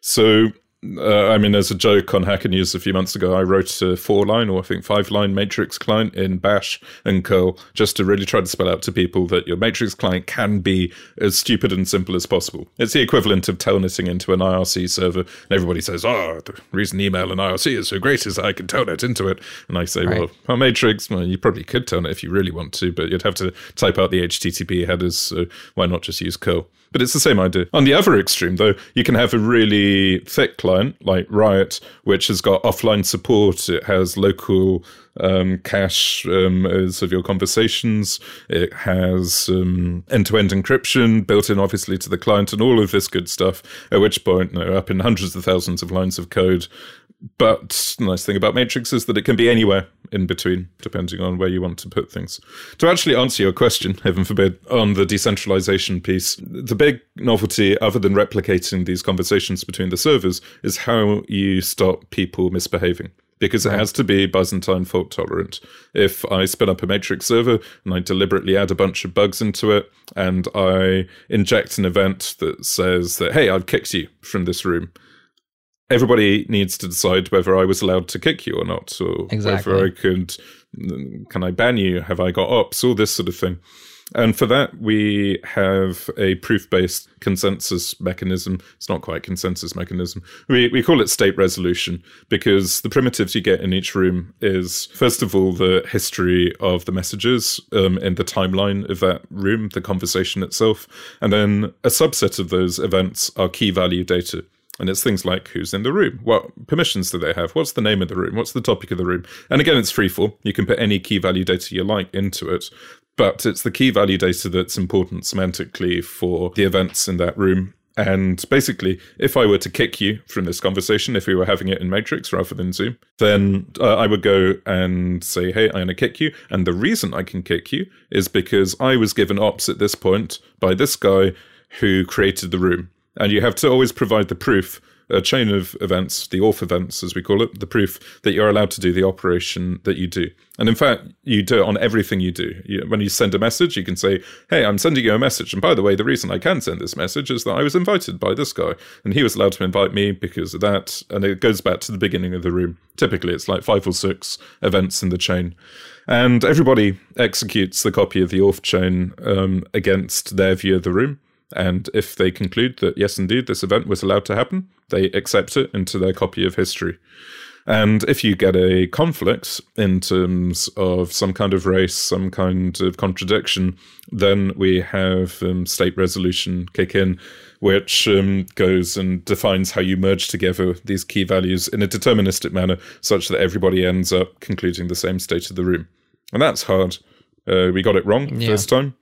Speaker 3: So uh, I mean, as a joke on Hacker News a few months ago, I wrote a four line or I think five line matrix client in Bash and curl just to really try to spell out to people that your matrix client can be as stupid and simple as possible. It's the equivalent of telnetting into an IRC server. And everybody says, oh, the reason email and IRC is so great is I can telnet into it. And I say, right. well, our matrix, well, you probably could telnet if you really want to, but you'd have to type out the HTTP headers. So why not just use curl? But it's the same idea. On the other extreme, though, you can have a really thick client like Riot, which has got offline support. It has local um, cache um, of your conversations. It has um, end-to-end encryption built in, obviously, to the client, and all of this good stuff. At which point, you know, up in hundreds of thousands of lines of code, but the nice thing about Matrix is that it can be anywhere in between, depending on where you want to put things. To actually answer your question, heaven forbid, on the decentralization piece, the big novelty, other than replicating these conversations between the servers, is how you stop people misbehaving. Because it has to be Byzantine fault tolerant. If I spin up a Matrix server and I deliberately add a bunch of bugs into it, and I inject an event that says that, hey, I've kicked you from this room, everybody needs to decide whether I was allowed to kick you or not, or exactly. whether I could, can I ban you? Have I got ops? All this sort of thing. And for that, we have a proof based consensus mechanism. It's not quite consensus mechanism. We, we call it state resolution because the primitives you get in each room is, first of all, the history of the messages um, in the timeline of that room, the conversation itself. And then a subset of those events are key value data. And it's things like who's in the room, what permissions do they have, what's the name of the room, what's the topic of the room. And again, it's free for. You can put any key value data you like into it, but it's the key value data that's important semantically for the events in that room. And basically, if I were to kick you from this conversation, if we were having it in Matrix rather than Zoom, then uh, I would go and say, hey, I'm going to kick you. And the reason I can kick you is because I was given ops at this point by this guy who created the room. And you have to always provide the proof, a chain of events, the auth events, as we call it, the proof that you're allowed to do the operation that you do. And in fact, you do it on everything you do. You, when you send a message, you can say, Hey, I'm sending you a message. And by the way, the reason I can send this message is that I was invited by this guy. And he was allowed to invite me because of that. And it goes back to the beginning of the room. Typically, it's like five or six events in the chain. And everybody executes the copy of the auth chain um, against their view of the room. And if they conclude that, yes, indeed, this event was allowed to happen, they accept it into their copy of history. And if you get a conflict in terms of some kind of race, some kind of contradiction, then we have um, state resolution kick in, which um, goes and defines how you merge together these key values in a deterministic manner, such that everybody ends up concluding the same state of the room. And that's hard. Uh, we got it wrong yeah. first time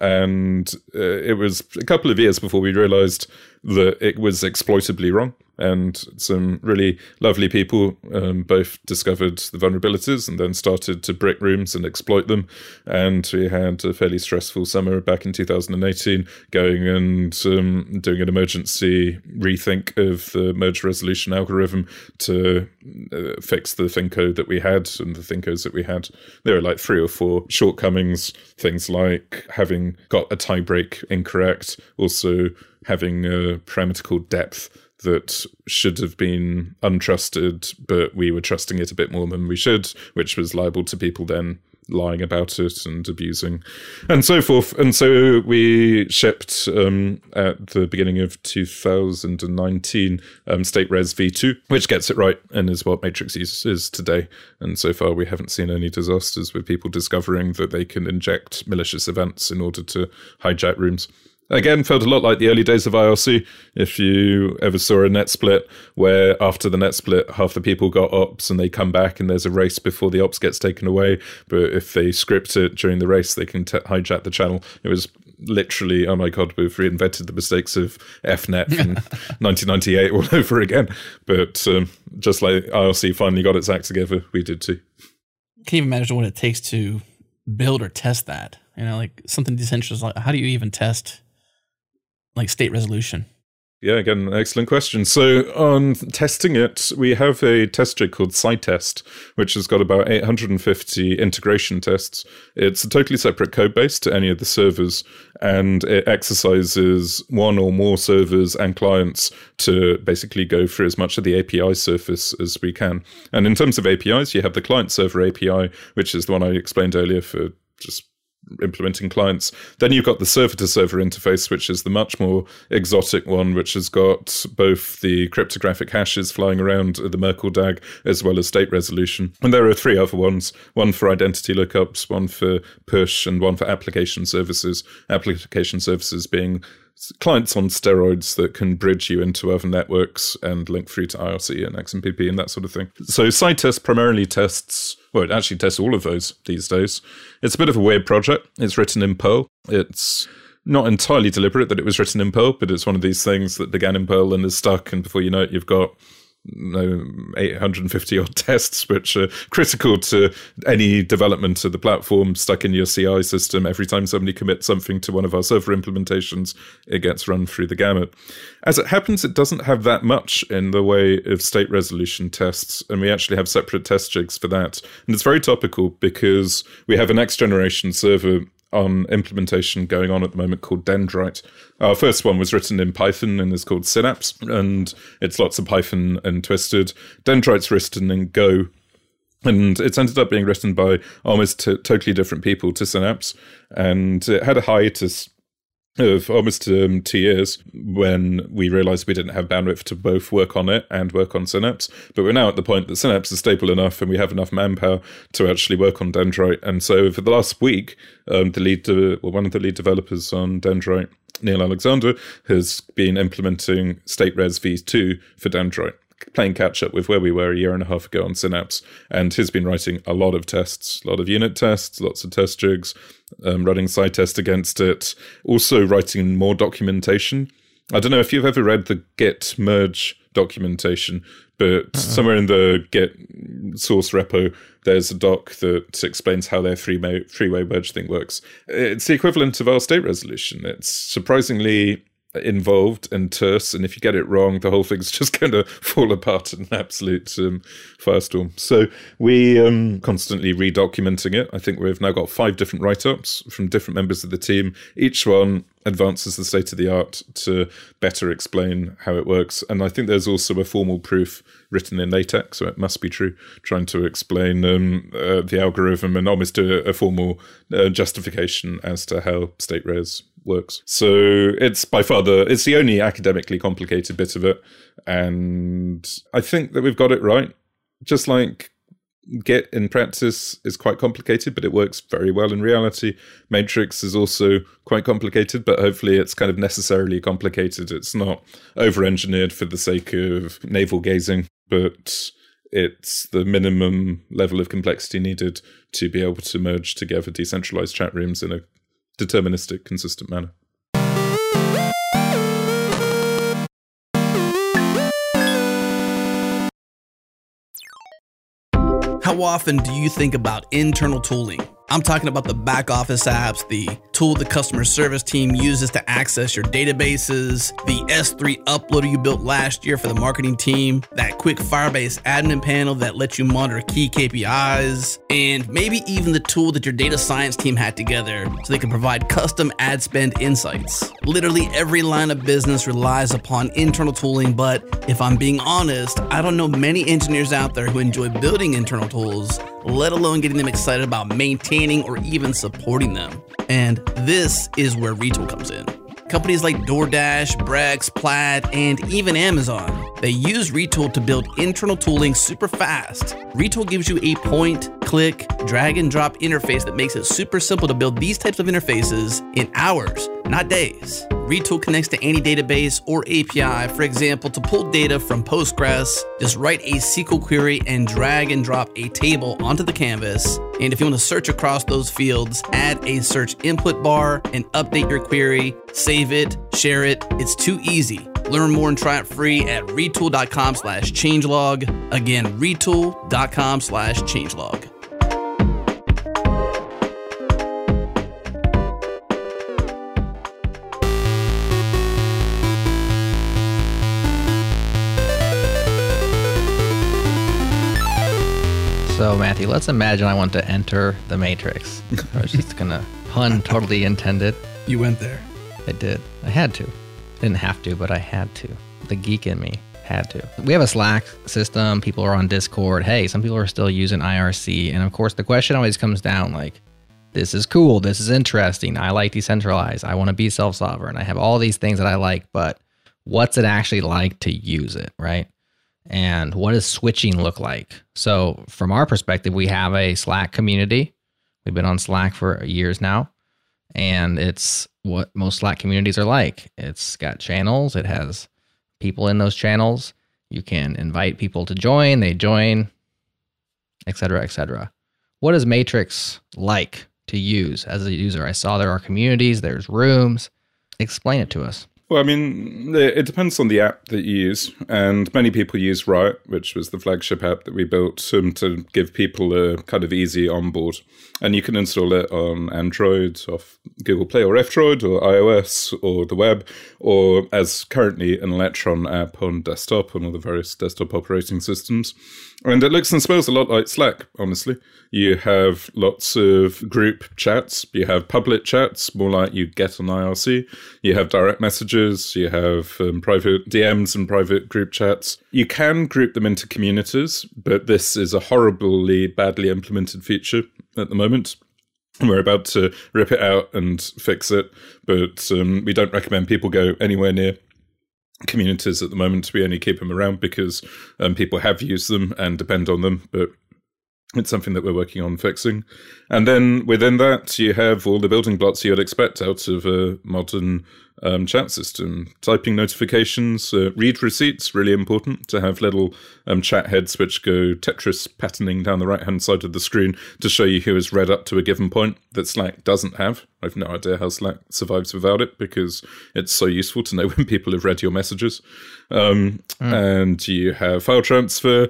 Speaker 3: And uh, it was a couple of years before we realized that it was exploitably wrong and some really lovely people um, both discovered the vulnerabilities and then started to break rooms and exploit them. And we had a fairly stressful summer back in 2018, going and um, doing an emergency rethink of the merge resolution algorithm to uh, fix the thin code that we had and the thin codes that we had. There were like three or four shortcomings, things like having got a tie break incorrect, also having a parameter called depth that should have been untrusted, but we were trusting it a bit more than we should, which was liable to people then lying about it and abusing and so forth. And so we shipped um, at the beginning of 2019 um, State Res V2, which gets it right and is what Matrix is today. And so far, we haven't seen any disasters with people discovering that they can inject malicious events in order to hijack rooms. Again, felt a lot like the early days of IRC. If you ever saw a net split where after the net split, half the people got ops and they come back and there's a race before the ops gets taken away. But if they script it during the race, they can t- hijack the channel. It was literally, oh my God, we've reinvented the mistakes of EFnet from 1998 all over again. But um, just like IRC finally got its act together, we did too.
Speaker 1: Can't even imagine what it takes to build or test that? You know, like something decentralized. How do you even test like state resolution?
Speaker 3: Yeah, again, excellent question. So, on testing it, we have a test jig called SyTest, which has got about 850 integration tests. It's a totally separate code base to any of the servers, and it exercises one or more servers and clients to basically go through as much of the API surface as we can. And in terms of APIs, you have the client server API, which is the one I explained earlier for just implementing clients. Then you've got the server to server interface, which is the much more exotic one, which has got both the cryptographic hashes flying around the Merkle DAG as well as state resolution. And there are three other ones one for identity lookups, one for push, and one for application services. Application services being clients on steroids that can bridge you into other networks and link through to IRC and XMPP and that sort of thing. So SyTest primarily tests, well, it actually tests all of those these days. It's a bit of a weird project. It's written in Perl. It's not entirely deliberate that it was written in Perl, but it's one of these things that began in Perl and is stuck, and before you know it, you've got no 850 odd tests which are critical to any development of the platform stuck in your ci system. Every time somebody commits something to one of our server implementations it gets run through the gamut. As it happens it doesn't have that much in the way of state resolution tests and we actually have separate test jigs for that. And it's very topical because we have a next generation server on implementation going on at the moment called Dendrite. Our first one was written in Python and is called Synapse, and it's lots of Python and twisted. Dendrite's written in Go, and it's ended up being written by almost t- totally different people to Synapse, and it had a hiatus of almost um, two years when we realized we didn't have bandwidth to both work on it and work on Synapse. But we're now at the point that Synapse is stable enough and we have enough manpower to actually work on Dendrite. And so for the last week, um, the lead, de- well, one of the lead developers on Dendrite, Neil Alexander, has been implementing State Res v2 for Dendrite playing catch up with where we were a year and a half ago on Synapse, and he's been writing a lot of tests, a lot of unit tests, lots of test jigs, um, running SyTest against it, also writing more documentation. I don't know if you've ever read the Git merge documentation, but uh-uh. somewhere in the Git source repo, there's a doc that explains how their three way three way merge thing works. It's the equivalent of our state resolution. It's surprisingly involved and terse, and if you get it wrong, the whole thing's just going to fall apart in an absolute um, firestorm. So we um, constantly redocumenting it. I think we've now got five different write-ups from different members of the team. Each one advances the state of the art to better explain how it works. And I think there's also a formal proof written in LaTeX, so it must be true, trying to explain um, uh, the algorithm and almost a, a formal uh, justification as to how state res works. So it's by far the it's the only academically complicated bit of it, and I think that we've got it right. Just like Git in practice is quite complicated, but it works very well in reality. Matrix is also quite complicated, but hopefully it's kind of necessarily complicated. It's not over engineered for the sake of navel gazing, but it's the minimum level of complexity needed to be able to merge together decentralized chat rooms in a deterministic, consistent manner.
Speaker 1: How often do you think about internal tooling? I'm talking about the back office apps, the tool the customer service team uses to access your databases, the S3 uploader you built last year for the marketing team, that quick Firebase admin panel that lets you monitor key KPIs, and maybe even the tool that your data science team had together so they can provide custom ad spend insights. Literally every line of business relies upon internal tooling, but if I'm being honest, I don't know many engineers out there who enjoy building internal tools let alone getting them excited about maintaining or even supporting them. And this is where Retool comes in. Companies like DoorDash, Brex, Plaid, and even Amazon, they use Retool to build internal tooling super fast. Retool gives you a point, click, drag and drop interface that makes it super simple to build these types of interfaces in hours, not days. Retool connects to any database or API, for example, to pull data from Postgres, just write a SQL query and drag and drop a table onto the canvas. And if you want to search across those fields, add a search input bar and update your query, save it, share it. It's too easy. Learn more and try it free at retool.com slash changelog. Again, retool.com slash changelog.
Speaker 2: So, Matthew, let's imagine I want to enter the Matrix. I was just gonna pun totally intended.
Speaker 1: You went there.
Speaker 2: I did. I had to. Didn't have to, but I had to. The geek in me had to. We have a Slack system. People are on Discord. Hey, some people are still using IRC. And of course, the question always comes down like, this is cool. This is interesting. I like decentralized. I want to be self sovereign. I have all these things that I like, but what's it actually like to use it, right? And what does switching look like? So, from our perspective, we have a Slack community. We've been on Slack for years now, and it's what most Slack communities are like. It's got channels, it has people in those channels. You can invite people to join, they join, et cetera, etc., etc. What is Matrix like to use as a user? I saw there are communities, there's rooms. Explain it to us.
Speaker 3: Well, I mean, it depends on the app that you use, and many people use Riot, which was the flagship app that we built um, to give people a kind of easy onboard. And you can install it on Android, off Google Play or F-Droid, or iOS, or the web, or as currently an Electron app on desktop on all the various desktop operating systems. And it looks and smells a lot like Slack, honestly. You have lots of group chats. You have public chats, more like you get on IRC. You have direct messages. You have um, private DMs and private group chats. You can group them into communities, but this is a horribly badly implemented feature at the moment. We're about to rip it out and fix it, but um, we don't recommend people go anywhere near communities at the moment. We only keep them around because um, people have used them and depend on them, but it's something that we're working on fixing. And then within that, you have all the building blocks you'd expect out of a modern um, chat system. Typing notifications, uh, read receipts, really important to have little um, chat heads which go Tetris patterning down the right hand side of the screen to show you who has read up to a given point that Slack doesn't have. I've no idea how Slack survives without it because it's so useful to know when people have read your messages. Um, mm. And you have file transfer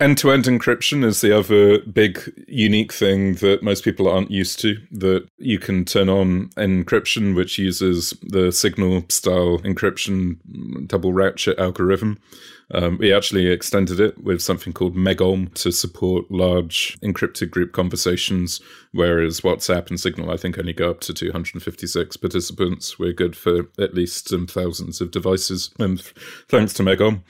Speaker 3: End-to-end encryption is the other big unique thing that most people aren't used to. That you can turn on encryption, which uses the signal style encryption double ratchet algorithm. Um, we actually extended it with something called Megolm to support large encrypted group conversations, whereas WhatsApp and Signal, I think, only go up to 256 participants. We're good for at least um, thousands of devices, and thanks to Megolm.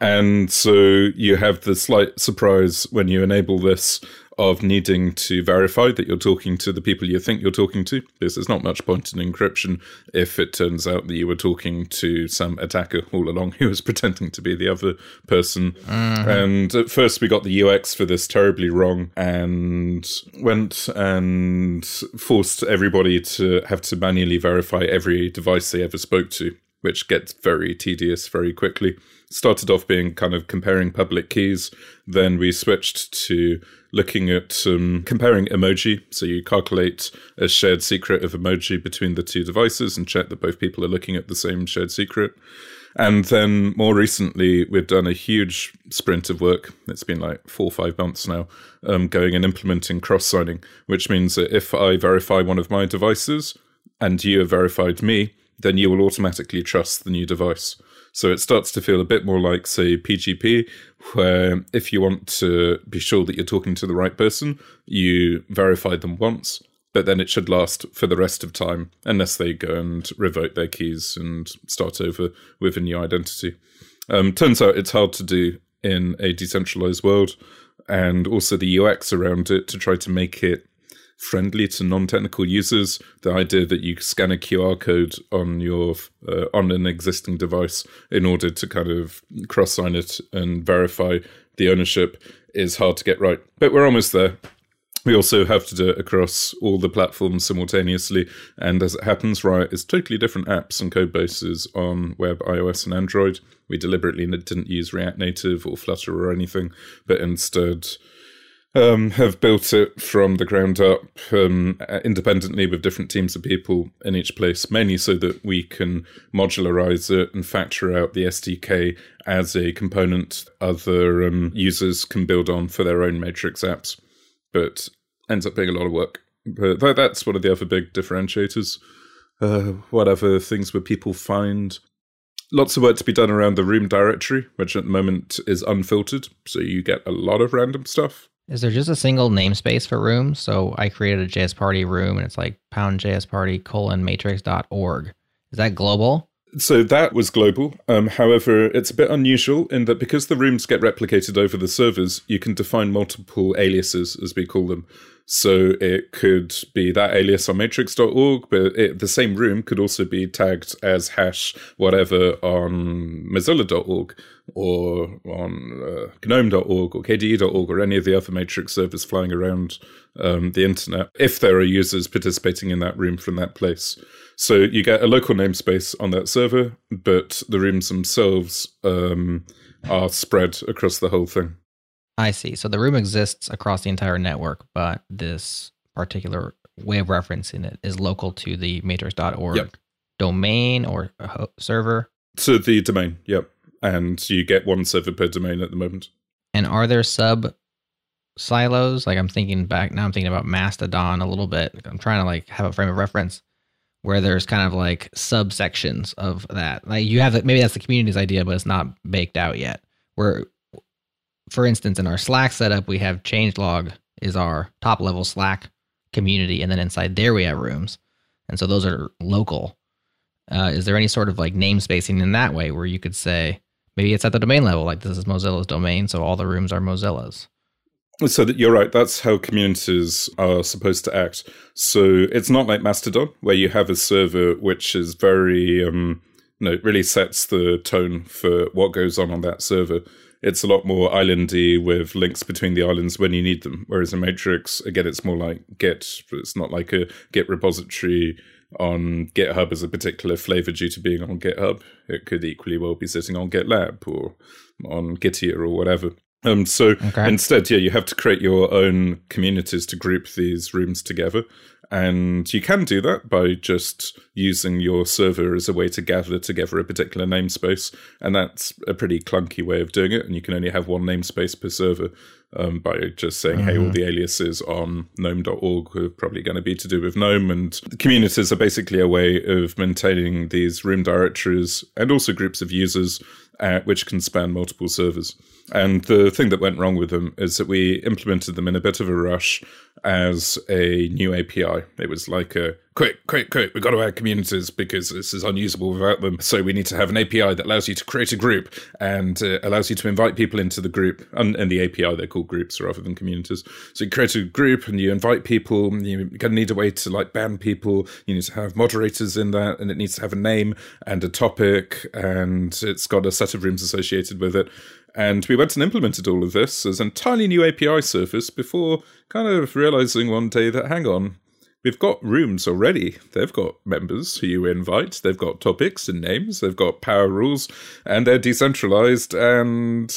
Speaker 3: And so you have the slight surprise when you enable this of needing to verify that you're talking to the people you think you're talking to. Because there's not much point in encryption if it turns out that you were talking to some attacker all along who was pretending to be the other person. Mm-hmm. And at first, we got the UX for this terribly wrong and went and forced everybody to have to manually verify every device they ever spoke to which gets very tedious very quickly. Started off being kind of comparing public keys, then we switched to looking at um, comparing emoji. So you calculate a shared secret of emoji between the two devices and check that both people are looking at the same shared secret. And then more recently, we've done a huge sprint of work. It's been like four or five months now, um, going and implementing cross signing, which means that if I verify one of my devices and you have verified me, then you will automatically trust the new device. So it starts to feel a bit more like, say, PGP, where if you want to be sure that you're talking to the right person, you verify them once but then it should last for the rest of time unless they go and revoke their keys and start over with a new identity. Um, turns out it's hard to do in a decentralized world, and also the UX around it to try to make it friendly to non-technical users. The idea that you scan a QR code on your uh, on an existing device in order to kind of cross-sign it and verify the ownership is hard to get right, but we're almost there we also have to do it across all the platforms simultaneously. And as it happens, Riot is totally different apps and code bases on web, iOS, and Android. We deliberately didn't use React Native or Flutter or anything, but instead um, have built it from the ground up um, independently with different teams of people in each place, mainly so that we can modularize it and factor out the SDK as a component other um, users can build on for their own Matrix apps but ends up being a lot of work. But that's one of the other big differentiators. Uh, whatever things where people find lots of work to be done around the room directory, which at the moment is unfiltered, so you get a lot of random stuff.
Speaker 2: Is there just a single namespace for rooms? So I created a JS party room and it's like pound JS party colon matrix.org. Is that global?
Speaker 3: So that was global. Um, however, it's a bit unusual in that because the rooms get replicated over the servers, you can define multiple aliases, as we call them. So it could be that alias on matrix.org, but it, the same room could also be tagged as hash whatever on mozilla.org or on uh, gnome.org or kde.org or any of the other matrix servers flying around um, the internet if there are users participating in that room from that place. So you get a local namespace on that server, but the rooms themselves um, are spread across the whole thing.
Speaker 2: I see. So the room exists across the entire network, but this particular way of referencing it is local to the matrix.org yep. domain or server.
Speaker 3: To the domain, yep. And you get one server per domain at the moment.
Speaker 2: And are there sub silos? Like I'm thinking back now, I'm thinking about Mastodon a little bit. I'm trying to like have a frame of reference where there's kind of like subsections of that. Like you have maybe that's the community's idea, but it's not baked out yet. Where, for instance, in our Slack setup, we have changelog is our top level Slack community, and then inside there we have rooms, and so those are local. Uh, is there any sort of like namespacing in that way where you could say maybe it's at the domain level, like this is Mozilla's domain, so all the rooms are Mozilla's?
Speaker 3: So that you're right. That's how communities are supposed to act. So it's not like Mastodon, where you have a server which is very, um, you know, really sets the tone for what goes on on that server. It's a lot more islandy with links between the islands when you need them. Whereas in Matrix, again, it's more like Git. It's not like a Git repository on GitHub as a particular flavor due to being on GitHub. It could equally well be sitting on GitLab or on Gitea or whatever. Um, so okay. instead, yeah, you have to create your own communities to group these rooms together. And you can do that by just using your server as a way to gather together a particular namespace. And that's a pretty clunky way of doing it. And you can only have one namespace per server um, by just saying, mm-hmm. hey, all mm-hmm. the aliases on gnome.org are probably going to be to do with GNOME. And the communities are basically a way of maintaining these room directories and also groups of users, uh, which can span multiple servers. And the thing that went wrong with them is that we implemented them in a bit of a rush as a new API. It was like a quick, quick, quick, we've got to add communities because this is unusable without them. So we need to have an API that allows you to create a group and uh, allows you to invite people into the group. And, and, the API, they're called groups rather than communities. So you create a group and you invite people. You're going to need a way to like ban people. You need to have moderators in that and it needs to have a name and a topic and it's got a set of rooms associated with it. And we went and implemented all of this as an entirely new API surface before kind of realizing one day that, hang on, we've got rooms already. They've got members who you invite. They've got topics and names. They've got power rules, and they're decentralized. And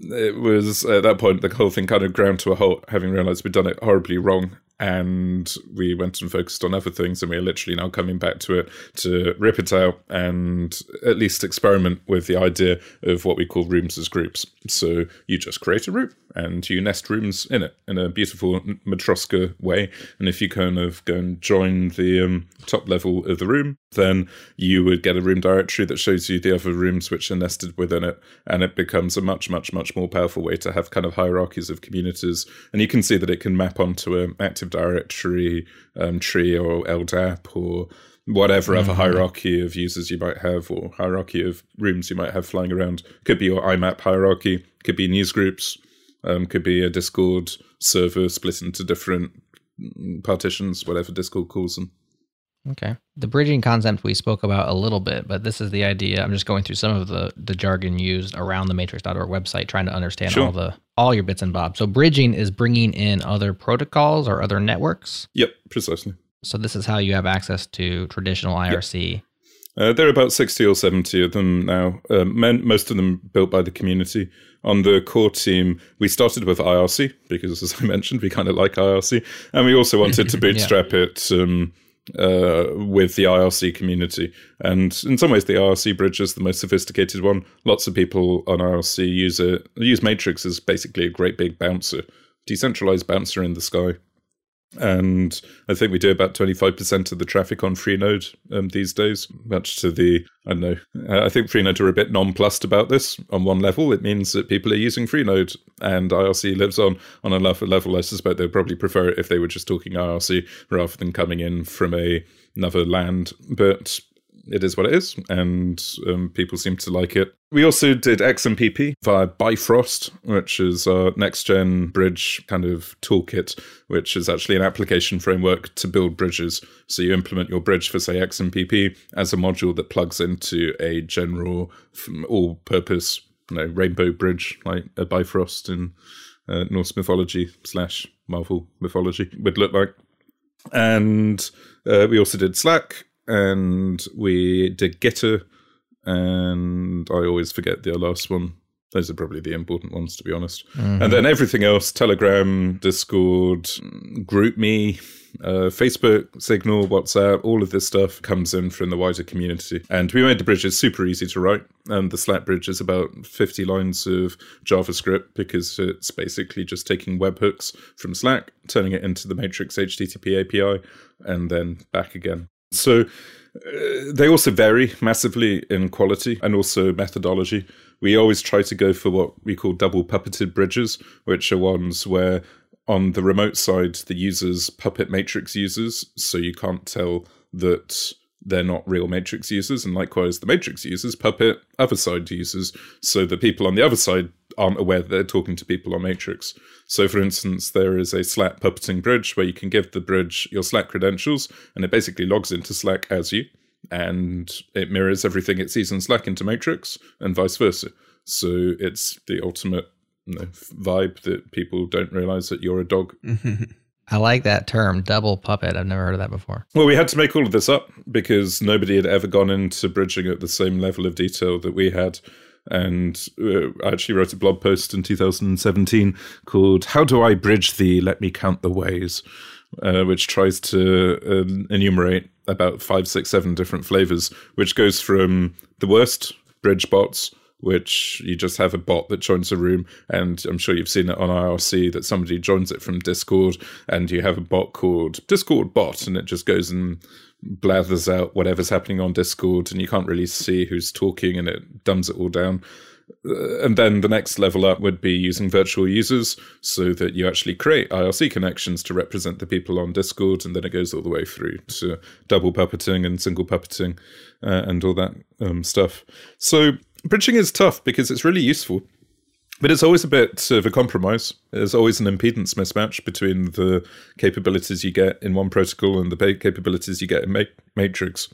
Speaker 3: it was at that point the whole thing kind of ground to a halt, having realized we'd done it horribly wrong and we went and focused on other things and we're literally now coming back to it to rip it out and at least experiment with the idea of what we call rooms as groups. So you just create a room and you nest rooms in it in a beautiful matroska way. And if you kind of go and join the um, top level of the room then you would get a room directory that shows you the other rooms which are nested within it and it becomes a much much much more powerful way to have kind of hierarchies of communities. And you can see that it can map onto an active directory um, tree or ldap or whatever mm-hmm. other hierarchy of users you might have or hierarchy of rooms you might have flying around could be your imap hierarchy could be news groups um, could be a discord server split into different partitions whatever discord calls them
Speaker 2: Okay. The bridging concept we spoke about a little bit, but this is the idea. I'm just going through some of the the jargon used around the matrix.org website trying to understand sure. all the all your bits and bobs. So bridging is bringing in other protocols or other networks?
Speaker 3: Yep, precisely.
Speaker 2: So this is how you have access to traditional IRC. Yep.
Speaker 3: Uh, there are about 60 or 70 of them now, uh, men, most of them built by the community. On the core team, we started with IRC because, as I mentioned, we kind of like IRC. And we also wanted to bootstrap yeah. it um, uh, with the IRC community. And in some ways, the IRC bridge is the most sophisticated one. Lots of people on IRC use it. Use Matrix as basically a great big bouncer, decentralized bouncer in the sky and I think we do about 25% of the traffic on Freenode um, these days, much to the, I don't know, I think Freenode are a bit nonplussed about this. On one level, it means that people are using Freenode and IRC lives on. On another level, I suspect they'd probably prefer it if they were just talking IRC rather than coming in from a, another land. But it is what it is, and um, people seem to like it. We also did XMPP via Bifrost, which is our next gen bridge kind of toolkit, which is actually an application framework to build bridges. So you implement your bridge for, say, XMPP as a module that plugs into a general all purpose you know, rainbow bridge like a Bifrost in uh, Norse mythology slash Marvel mythology would look like. And uh, we also did Slack, and we did Gitter, and I always forget the last one. Those are probably the important ones, to be honest. Mm-hmm. And then everything else Telegram, Discord, GroupMe, uh, Facebook, Signal, WhatsApp, all of this stuff comes in from the wider community. And we made the bridges super easy to write. And the Slack bridge is about 50 lines of JavaScript because it's basically just taking webhooks from Slack, turning it into the Matrix HTTP API, and then back again. So uh, they also vary massively in quality and also methodology. We always try to go for what we call double puppeted bridges, which are ones where on the remote side the users puppet matrix users, so you can't tell that they're not real matrix users, and likewise the matrix users puppet other side users, so the people on the other side aren't aware that they're talking to people on matrix. So, for instance, there is a Slack puppeting bridge where you can give the bridge your Slack credentials, and it basically logs into Slack as you, and it mirrors everything it sees in Slack into Matrix, and vice versa. So, it's the ultimate you know, vibe that people don't realize that you're a dog.
Speaker 2: I like that term, double puppet. I've never heard of that before.
Speaker 3: Well, we had to make all of this up because nobody had ever gone into bridging at the same level of detail that we had. And uh, I actually wrote a blog post in 2017 called How Do I Bridge the Let Me Count the Ways, uh, which tries to uh, enumerate about five, six, seven different flavors, which goes from the worst bridge bots which you just have a bot that joins a room, and I'm sure you've seen it on IRC that somebody joins it from Discord, and you have a bot called Discord bot, and it just goes and blathers out whatever's happening on Discord, and you can't really see who's talking, and it dumbs it all down. Uh, and then the next level up would be using virtual users so that you actually create IRC connections to represent the people on Discord, and then it goes all the way through to double puppeting and single puppeting uh, and all that um, stuff. So bridging is tough because it's really useful. But it's always a bit of a compromise. There's always an impedance mismatch between the capabilities you get in one protocol and the capabilities you get in Matrix.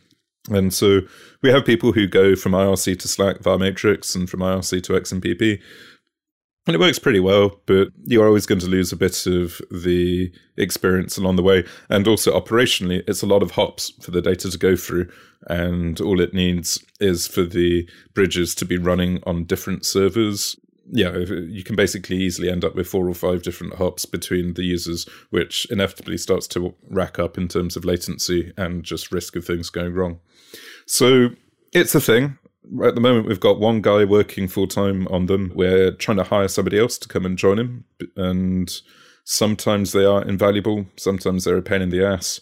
Speaker 3: And so we have people who go from IRC to Slack via Matrix and from IRC to XMPP. And it works pretty well, but you're always going to lose a bit of the experience along the way. And also operationally, it's a lot of hops for the data to go through. And all it needs is for the bridges to be running on different servers. Yeah, you can basically easily end up with four or five different hops between the users, which inevitably starts to rack up in terms of latency and just risk of things going wrong. So it's a thing at the moment we've got one guy working full time on them. We're trying to hire somebody else to come and join him, and sometimes they are invaluable. Sometimes they're a pain in the ass.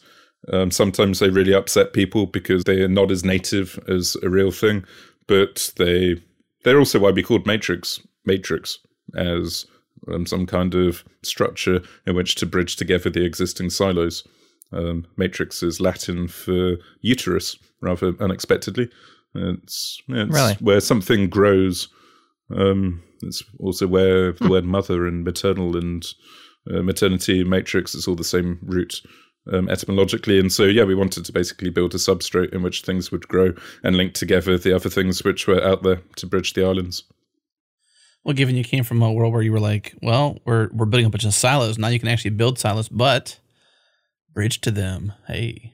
Speaker 3: Um, sometimes they really upset people because they are not as native as a real thing, but they they're also why we called Matrix Matrix as um, some kind of structure in which to bridge together the existing silos. Um, matrix is Latin for uterus, rather unexpectedly. It's, it's
Speaker 2: Really?
Speaker 3: where something grows. Um, it's also where the word mother and maternal and uh, maternity matrix is all the same root um, etymologically. And so, yeah, we wanted to basically build a substrate in which things would grow and link together the other things which were out there to bridge the islands.
Speaker 1: Well, given you came from a world where you were like, well, we're we're building a bunch of silos. Now you can actually build silos, but bridge to them. Hey.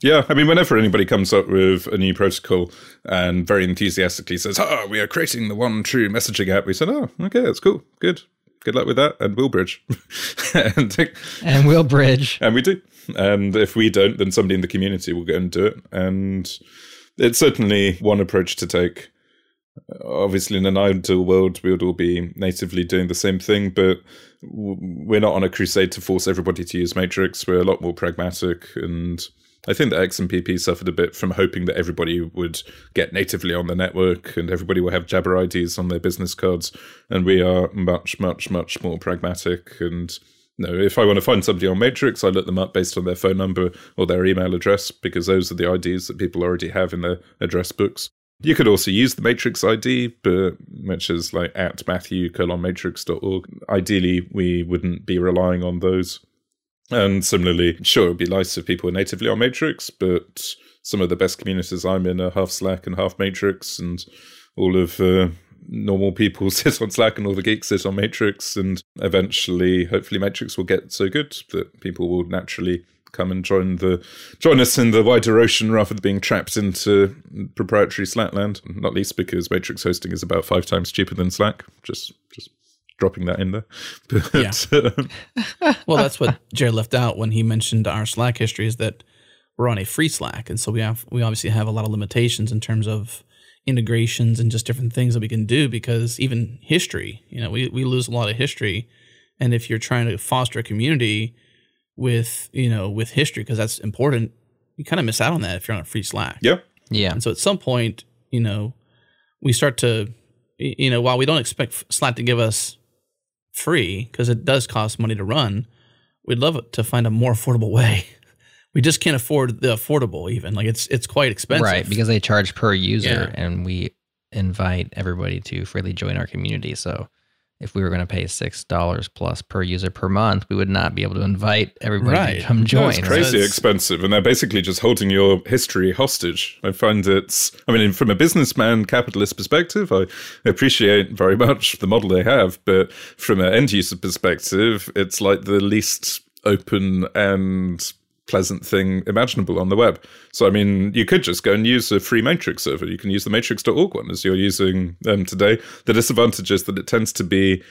Speaker 3: Yeah, I mean, whenever anybody comes up with a new protocol and very enthusiastically says, "Ah, we are creating the one true messaging app," we said, "Oh, okay, that's cool, good, good luck with that," and we'll bridge, and
Speaker 2: And we'll bridge.
Speaker 3: and we do. And if we don't, then somebody in the community will go and do it. And it's certainly one approach to take. Obviously, in an ideal world, we would all be natively doing the same thing, but we're not on a crusade to force everybody to use Matrix. We're a lot more pragmatic, and I think that XMPP suffered a bit from hoping that everybody would get natively on the network and everybody will have Jabber IDs on their business cards. And we are much, much, much more pragmatic. And no, if I want to find somebody on Matrix, I look them up based on their phone number or their email address because those are the IDs that people already have in their address books. You could also use the Matrix ID, but which is like at Matthew colon matrix.org. Ideally, we wouldn't be relying on those. And similarly, sure, it'd be nice if people were natively on Matrix, but some of the best communities I'm in are half Slack and half Matrix, and all of uh, normal people sit on Slack and all the geeks sit on Matrix. And eventually, hopefully, Matrix will get so good that people will naturally come and join the join us in the wider ocean rather than being trapped into proprietary Slackland. Not least because Matrix hosting is about five times cheaper than Slack. Just just dropping that in there. But,
Speaker 1: Yeah.
Speaker 3: um,
Speaker 1: Well, that's what Jerod left out when he mentioned our Slack history is that we're on a free Slack, and so we have we obviously have a lot of limitations in terms of integrations and just different things that we can do because even history, you know, we we lose a lot of history, and if you're trying to foster a community with you know with history because that's important, you kind of miss out on that if you're on a free Slack.
Speaker 3: yeah.
Speaker 2: Yeah.
Speaker 1: And so at some point, you know, we start to, you know, while we don't expect Slack to give us free because it does cost money to run, we'd love to find a more affordable way. We just can't afford the affordable even. Like it's it's quite expensive.
Speaker 2: Right, because they charge per user,
Speaker 1: Yeah.
Speaker 2: and we invite everybody to freely join our community. So, if we were going to pay six dollars plus per user per month, we would not be able to invite everybody
Speaker 1: Right.
Speaker 2: to come
Speaker 1: No,
Speaker 2: join.
Speaker 3: it's
Speaker 1: right?
Speaker 3: crazy
Speaker 1: it's-
Speaker 3: expensive, and they're basically just holding your history hostage. I find it's, I mean, from a businessman capitalist perspective, I appreciate very much the model they have, but from an end user perspective, it's like the least open and pleasant thing imaginable on the web. So, I mean, you could just go and use a free Matrix server. You can use the matrix.org one as you're using um, today. The disadvantage is that it tends to be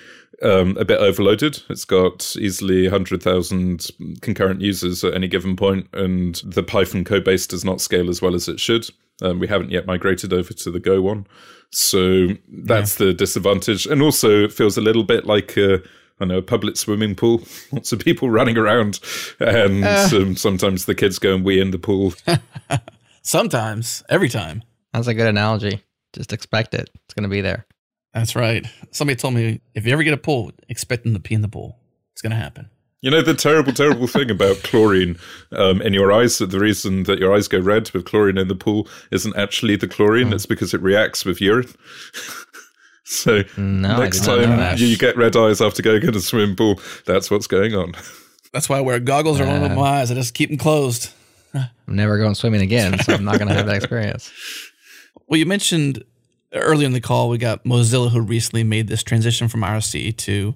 Speaker 3: um, a bit overloaded. It's got easily 100,000 concurrent users at any given point, and the Python code base does not scale as well as it should. Um, we haven't yet migrated over to the Go one. So that's the disadvantage. And also, it feels a little bit like a, I know, a public swimming pool. Lots of people running around, and um, sometimes the kids go and wee in the pool.
Speaker 1: Sometimes, every time.
Speaker 2: That's a good analogy. Just expect it; it's going to be there.
Speaker 1: That's right. Somebody told me if you ever get a pool, expect them to pee in the pool. It's gonna happen.
Speaker 3: You know the terrible, terrible thing about chlorine um, in your eyes. That the reason that your eyes go red with chlorine in the pool isn't actually the chlorine; it's because it reacts with urine. so
Speaker 2: No,
Speaker 3: next
Speaker 2: I did not know
Speaker 3: time you, you get red eyes after going in a swimming pool, that's what's going on.
Speaker 1: That's why I wear goggles or one
Speaker 2: Uh.
Speaker 1: my eyes. I just keep them closed.
Speaker 2: I'm never going swimming again, so I'm not going to have that experience.
Speaker 1: Well, you mentioned earlier in the call, we got Mozilla who recently made this transition from IRC to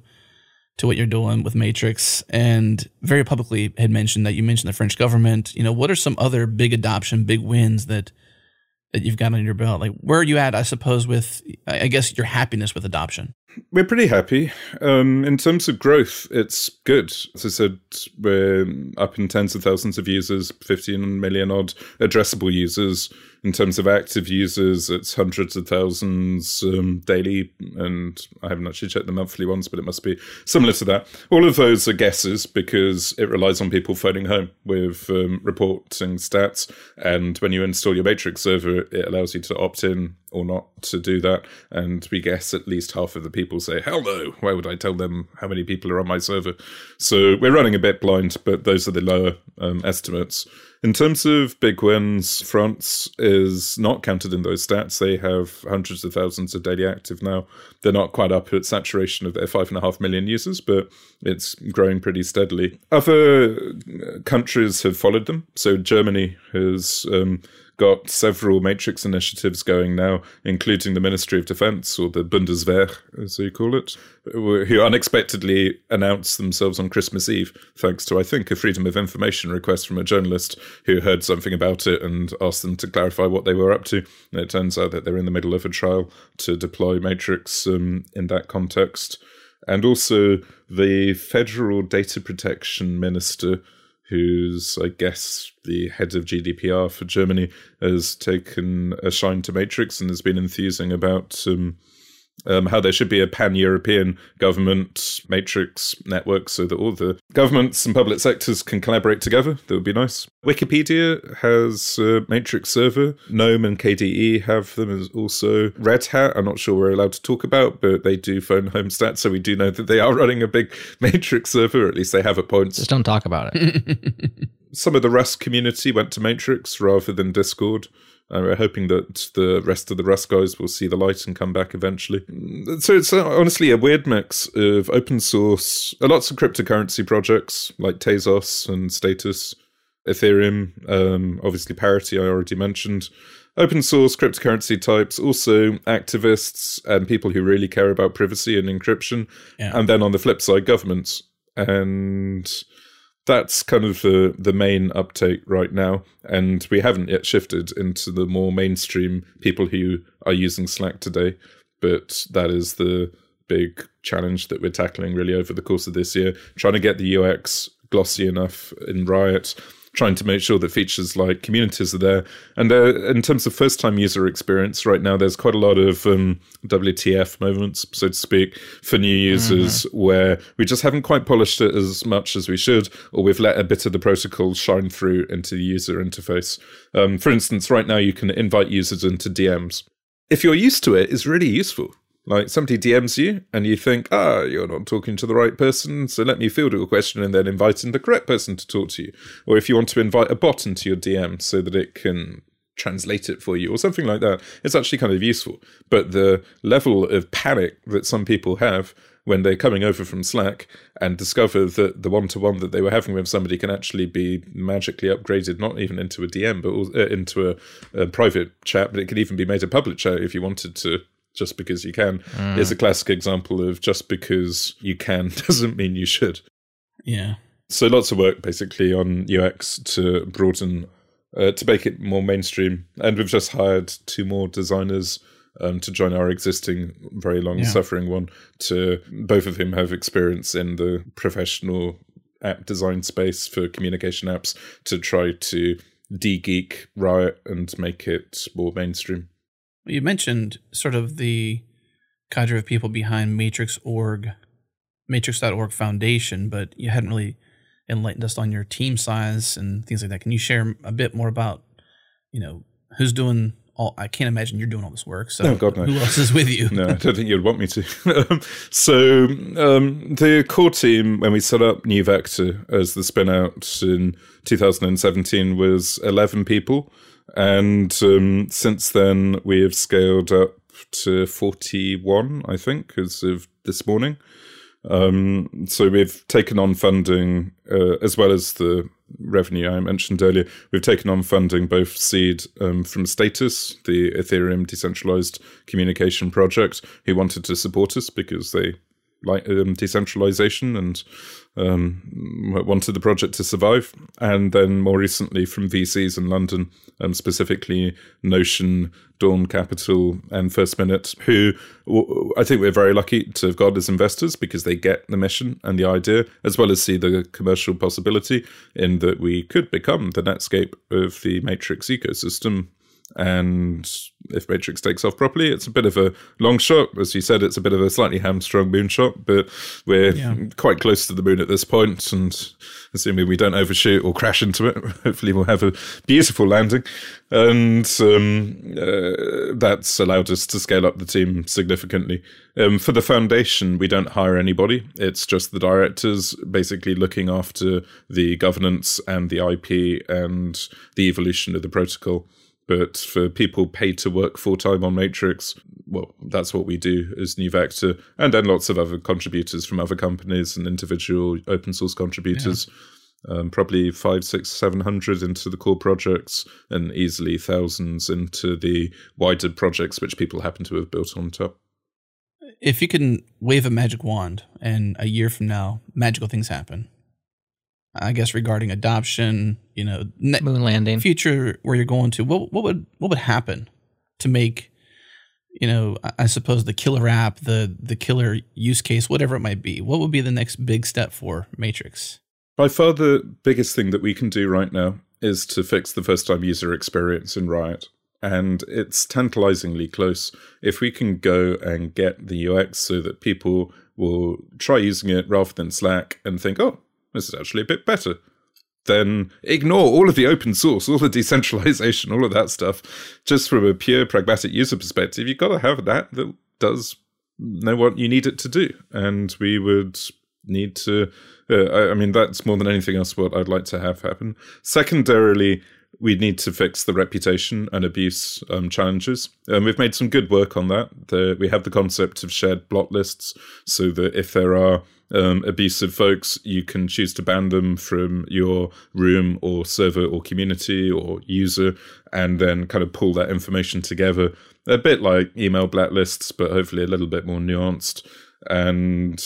Speaker 1: to what you're doing with Matrix, and very publicly had mentioned that you mentioned the French government. You know, what are some other big adoption, big wins that that you've got on your belt? Like, where are you at? I suppose with, I guess, your happiness with adoption.
Speaker 3: We're pretty happy. Um, in terms of growth, it's good. As I said, we're up in tens of thousands of users, 15 million odd addressable users in terms of active users, it's hundreds of thousands um, daily, and I haven't actually checked the monthly ones, but it must be similar to that. All of those are guesses because it relies on people phoning home with um, reporting stats. And when you install your Matrix server, it allows you to opt in or not to do that. And we guess at least half of the people say, hell no, why would I tell them how many people are on my server? So we're running a bit blind, but those are the lower um, estimates. In terms of big wins, France is not counted in those stats. They have hundreds of thousands of daily active now. They're not quite up at saturation of their five and a half million users, but it's growing pretty steadily. Other countries have followed them. So Germany has um, got several matrix initiatives going now, including the Ministry of Defense, or the Bundeswehr, as they call it, who unexpectedly announced themselves on Christmas Eve, thanks to, I think, a Freedom of Information request from a journalist who heard something about it and asked them to clarify what they were up to. And it turns out that they're in the middle of a trial to deploy Matrix um, in that context. And also, the Federal Data Protection Minister who's, I guess, the head of GDPR for Germany, has taken a shine to Matrix and has been enthusing about um, um, how there should be a pan European government matrix network so that all the governments and public sectors can collaborate together. That would be nice. Wikipedia has a matrix server. GNOME and KDE have them as also. Red Hat, I'm not sure we're allowed to talk about, but they do phone home stats, so we do know that they are running a big matrix server, or at least they have at points.
Speaker 2: Just don't talk about it.
Speaker 3: Some of the Rust community went to Matrix rather than Discord. Uh, we're hoping that the rest of the Rust guys will see the light and come back eventually. So it's uh, honestly a weird mix of open source, uh, lots of cryptocurrency projects like Tezos and Status, Ethereum, um, obviously Parity, I already mentioned. Open source cryptocurrency types, also activists and people who really care about privacy and encryption. Yeah. And then on the flip side, governments. And that's kind of the the main uptake right now, and we haven't yet shifted into the more mainstream people who are using Slack today. But that is the big challenge that we're tackling really over the course of this year, trying to get the UX glossy enough in Riot trying to make sure that features like communities are there. And uh, in terms of first time user experience, right now there's quite a lot of um, WTF moments, so to speak, for new users mm-hmm. where we just haven't quite polished it as much as we should, or we've let a bit of the protocol shine through into the user interface. Um, for instance, right now you can invite users into DMs. If you're used to it, it's really useful. Like somebody DMs you and you think, ah, you're not talking to the right person, so let me field a question and then invite in the correct person to talk to you. Or if you want to invite a bot into your DM so that it can translate it for you or something like that, it's actually kind of useful. But the level of panic that some people have when they're coming over from Slack and discover that the one to one that they were having with somebody can actually be magically upgraded, not even into a DM, but uh, into a, a, private chat, but it could even be made a public chat if you wanted to just because you can mm. is a classic example of just because you can doesn't mean you should.
Speaker 1: Yeah.
Speaker 3: So lots of work basically on UX to broaden, uh, to make it more mainstream. And we've just hired two more designers um, to join our existing very long yeah. suffering one. To both of whom have experience in the professional app design space for communication apps to try to de-geek Riot and make it more mainstream.
Speaker 1: You mentioned sort of the cadre of people behind Matrix.org, Matrix.org Foundation, but you hadn't really enlightened us on your team size and things like that. Can you share a bit more about, you know, who's doing all? I can't imagine you're doing all this work. So,
Speaker 3: no, God, no.
Speaker 1: who else is with you?
Speaker 3: no, I don't think you'd want me to. so, um, the core team when we set up New Vector as the spin out in 2017 was 11 people. And um, since then, we have scaled up to 41, I think, as of this morning. Um, so we've taken on funding uh, as well as the revenue I mentioned earlier. We've taken on funding both seed um, from Status, the Ethereum decentralized communication project, who wanted to support us because they like um, decentralization and um, wanted the project to survive. And then more recently from VCs in London, um, specifically Notion, Dawn Capital, and First Minute, who I think we're very lucky to have got as investors because they get the mission and the idea, as well as see the commercial possibility in that we could become the Netscape of the Matrix ecosystem and if Matrix takes off properly, it's a bit of a long shot. As you said, it's a bit of a slightly hamstrung moonshot, but we're yeah. quite close to the moon at this point, and assuming we don't overshoot or crash into it, hopefully we'll have a beautiful landing. And um, uh, that's allowed us to scale up the team significantly. Um, for the foundation, we don't hire anybody. It's just the directors basically looking after the governance and the IP and the evolution of the protocol. But for people paid to work full time on Matrix, well, that's what we do as New Vector, and then lots of other contributors from other companies and individual open source contributors. Yeah. Um, probably five, six, seven hundred into the core projects, and easily thousands into the wider projects which people happen to have built on top.
Speaker 1: If you can wave a magic wand, and a year from now, magical things happen, I guess regarding adoption, you know,
Speaker 2: ne- moon landing,
Speaker 1: future where you're going to, what what would what would happen to make, you know, I suppose the killer app, the the killer use case, whatever it might be, what would be the next big step for Matrix?
Speaker 3: By far, the biggest thing that we can do right now is to fix the first time user experience in Riot. And it's tantalizingly close. If we can go and get the UX so that people will try using it rather than Slack and think, oh, this is actually a bit better. Then ignore all of the open source, all the decentralization, all of that stuff. Just from a pure pragmatic user perspective, you've got to have that that does know what you need it to do. And we would need to, uh, I, I mean, that's more than anything else what I'd like to have happen. Secondarily, we need to fix the reputation and abuse um, challenges. And we've made some good work on that. The, we have the concept of shared block lists so that if there are um, abusive folks, you can choose to ban them from your room or server or community or user, and then kind of pull that information together. A bit like email blacklists, but hopefully a little bit more nuanced. And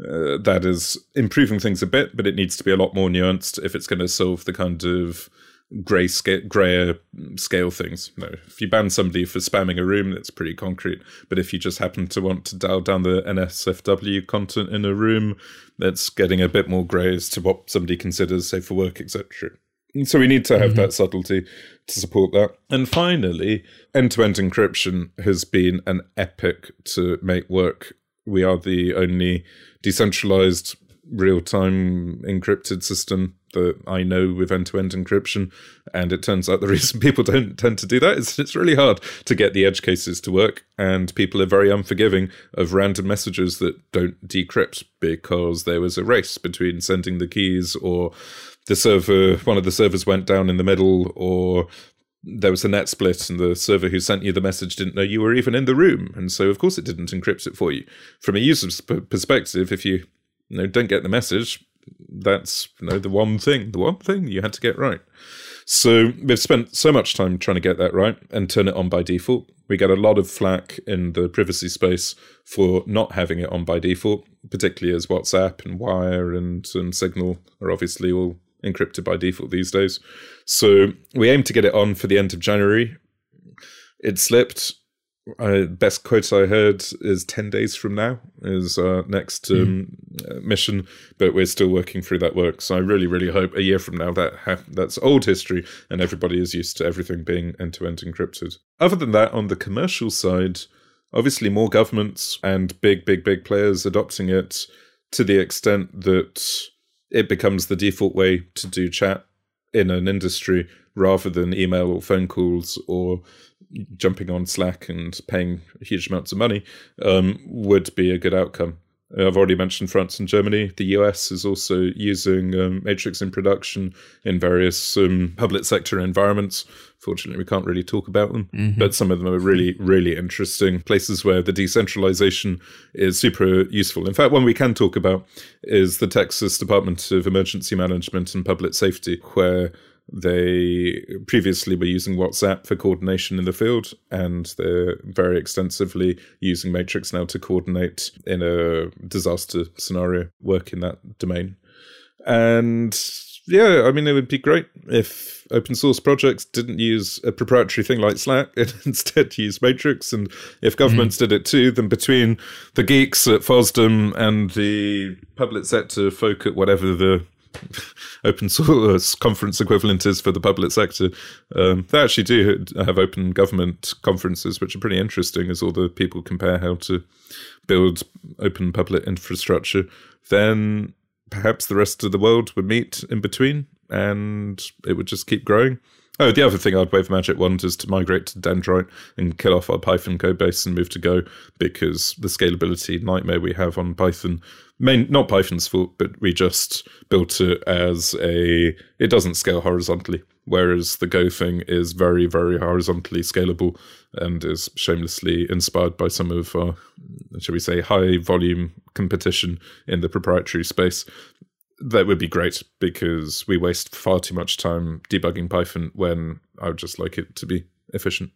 Speaker 3: uh, that is improving things a bit, but it needs to be a lot more nuanced if it's going to solve the kind of grey scale, grayer scale things. No, if you ban somebody for spamming a room, that's pretty concrete. But if you just happen to want to dial down the NSFW content in a room, that's getting a bit more grey as to what somebody considers safe for work, etc. So we need to have mm-hmm. that subtlety to support that. And finally, end-to-end encryption has been an epic to make work. We are the only decentralized real-time encrypted system that I know with end-to-end encryption, and it turns out the reason people don't tend to do that is it's really hard to get the edge cases to work, and people are very unforgiving of random messages that don't decrypt because there was a race between sending the keys or the server one of the servers went down in the middle or there was a net split and the server who sent you the message didn't know you were even in the room. And so of course it didn't encrypt it for you. From a user's perspective if you you know, don't get the message, that's you know the one thing, the one thing you had to get right. So we've spent so much time trying to get that right and turn it on by default. We get a lot of flack in the privacy space for not having it on by default, particularly as WhatsApp and Wire and, and Signal are obviously all encrypted by default these days. So we aim to get it on for the end of January. It slipped uh, best quote I heard is 10 days from now is our next hmm. um, mm. mission, but we're still working through that work. So I really, really hope a year from now that ha- that's old history and everybody is used to everything being end to end encrypted. Other than that, on the commercial side, obviously more governments and big, big, big players adopting it to the extent that it becomes the default way to do chat in an industry rather than email or phone calls or jumping on Slack and paying huge amounts of money um, would be a good outcome. Uh, I've already mentioned France and Germany. The US is also using um, Matrix in production in various um, public sector environments. Fortunately, we can't really talk about them, mm-hmm. but some of them are really, really interesting places where the decentralization is super useful. In fact, one we can talk about is the Texas Department of Emergency Management and Public Safety, where they previously were using WhatsApp for coordination in the field, and they're very extensively using Matrix now to coordinate in a disaster scenario work in that domain. And yeah, I mean, it would be great if open source projects didn't use a proprietary thing like Slack and instead used Matrix. And if governments mm-hmm. did it too, then between the geeks at FOSDEM and the public sector folk at whatever the open source conference equivalent is for the public sector. Um, they actually do have open government conferences, which are pretty interesting as all the people compare how to build open public infrastructure. Then perhaps the rest of the world would meet in between and it would just keep growing. Oh, the other thing I'd wave magic wand is to migrate to Dendrite and kill off our Python code base and move to Go because the scalability nightmare we have on Python, main not Python's fault, but we just built it as a it doesn't scale horizontally, whereas the Go thing is very very horizontally scalable and is shamelessly inspired by some of our, shall we say, high volume competition in the proprietary space that would be great because we waste far too much time debugging Python when I would just like it to be efficient.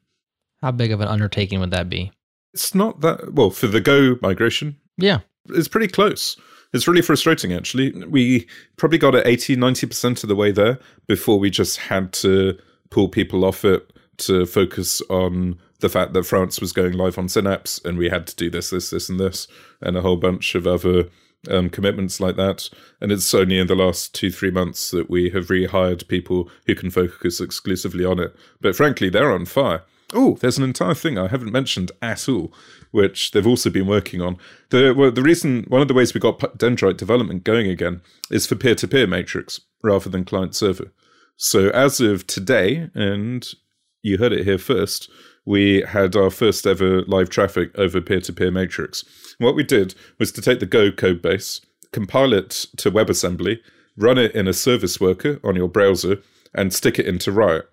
Speaker 2: How big of an undertaking would that be?
Speaker 3: It's not that well for the Go migration.
Speaker 2: Yeah.
Speaker 3: It's pretty close. It's really frustrating actually. We probably got it 80 90% of the way there before we just had to pull people off it to focus on the fact that France was going live on Synapse and we had to do this this this and this and a whole bunch of other um, commitments like that. And it's only in the last two, three months that we have rehired people who can focus exclusively on it. But frankly, they're on fire. Oh, there's an entire thing I haven't mentioned at all, which they've also been working on. The well, the reason, one of the ways we got Dendrite development going again is for peer-to-peer matrix rather than client server. So as of today, and you heard it here first, we had our first ever live traffic over peer-to-peer matrix. What we did was to take the Go code base, compile it to WebAssembly, run it in a service worker on your browser, and stick it into Riot.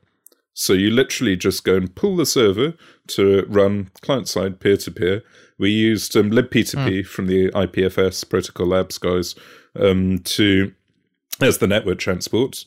Speaker 3: So you literally just go and pull the server to run client-side peer-to-peer. We used um, libp2p mm. from the IPFS Protocol Labs guys um, to as the network transport,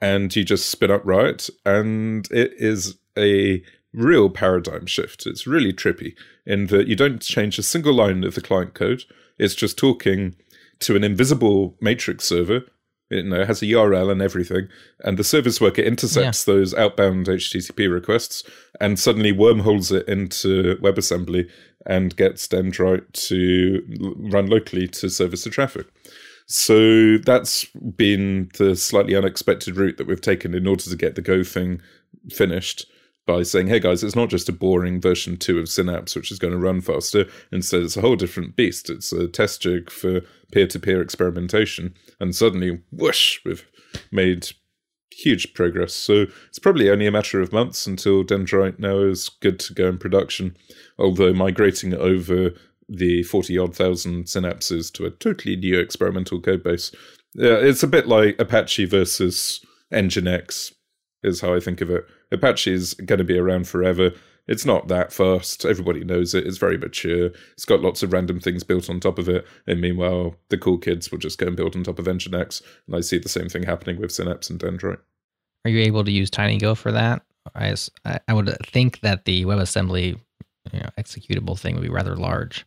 Speaker 3: and you just spin up Riot, and it is a real paradigm shift. It's really trippy in that you don't change a single line of the client code. It's just talking to an invisible matrix server. It, you know, has a URL and everything, and the service worker intercepts yeah. those outbound HTTP requests and suddenly wormholes it into WebAssembly and gets Dendrite to run locally to service the traffic. So that's been the slightly unexpected route that we've taken in order to get the Go thing finished by saying, hey guys, it's not just a boring version 2 of Synapse, which is going to run faster. Instead, it's a whole different beast. It's a test jig for peer to peer experimentation. And suddenly, whoosh, we've made huge progress. So it's probably only a matter of months until Dendrite now is good to go in production. Although migrating over the 40 odd thousand synapses to a totally new experimental codebase, yeah, it's a bit like Apache versus Nginx, is how I think of it. Apache is going to be around forever. It's not that fast. Everybody knows it. It's very mature. It's got lots of random things built on top of it. And meanwhile, the cool kids will just go and build on top of Nginx. And I see the same thing happening with Synapse and Dendrite.
Speaker 2: Are you able to use TinyGo for that? I, I would think that the WebAssembly you know, executable thing would be rather large.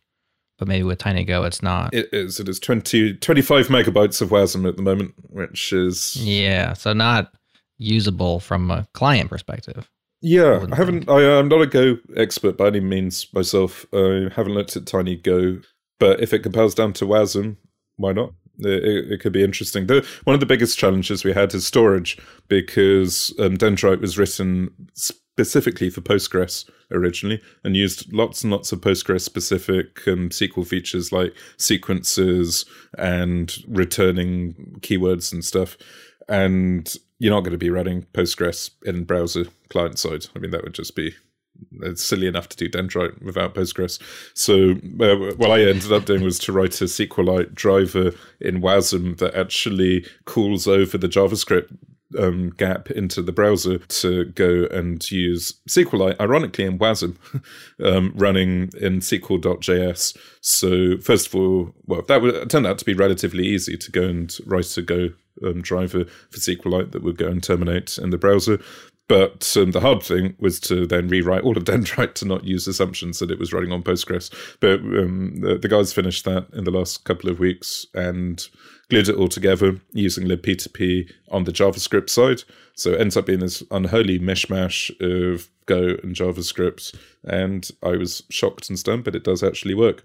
Speaker 2: But maybe with TinyGo, it's not.
Speaker 3: It is. It is 20, 25 megabytes of WASM at the moment, which is.
Speaker 2: Yeah. So not usable from a client perspective.
Speaker 3: Yeah, I haven't. I, am not a Go expert by any means myself. I haven't looked at Tiny Go, but if it compiles down to WASM, why not? It, it, it, could be interesting. The, one of the biggest challenges we had is storage because um, Dendrite was written specifically for Postgres originally and used lots and lots of Postgres specific um, SQL features like sequences and returning keywords and stuff. And you're not going to be running Postgres in browser client side. I mean, that would just be it's silly enough to do Dendrite without Postgres. So uh, what I ended up doing was to write a SQLite driver in WASM that actually calls over the JavaScript um, gap into the browser to go and use SQLite, ironically in WASM, um, running in SQL.js. So first of all, well, that would, turned out to be relatively easy to go and write a Go um, driver for SQLite that would go and terminate in the browser. But um, the hard thing was to then rewrite all of Dendrite to not use assumptions that it was running on Postgres. But um, the, the, guys finished that in the last couple of weeks and glued it all together using libp2p on the JavaScript side. So it ends up being this unholy mishmash of Go and JavaScript. And I was shocked and stunned, but it does actually work.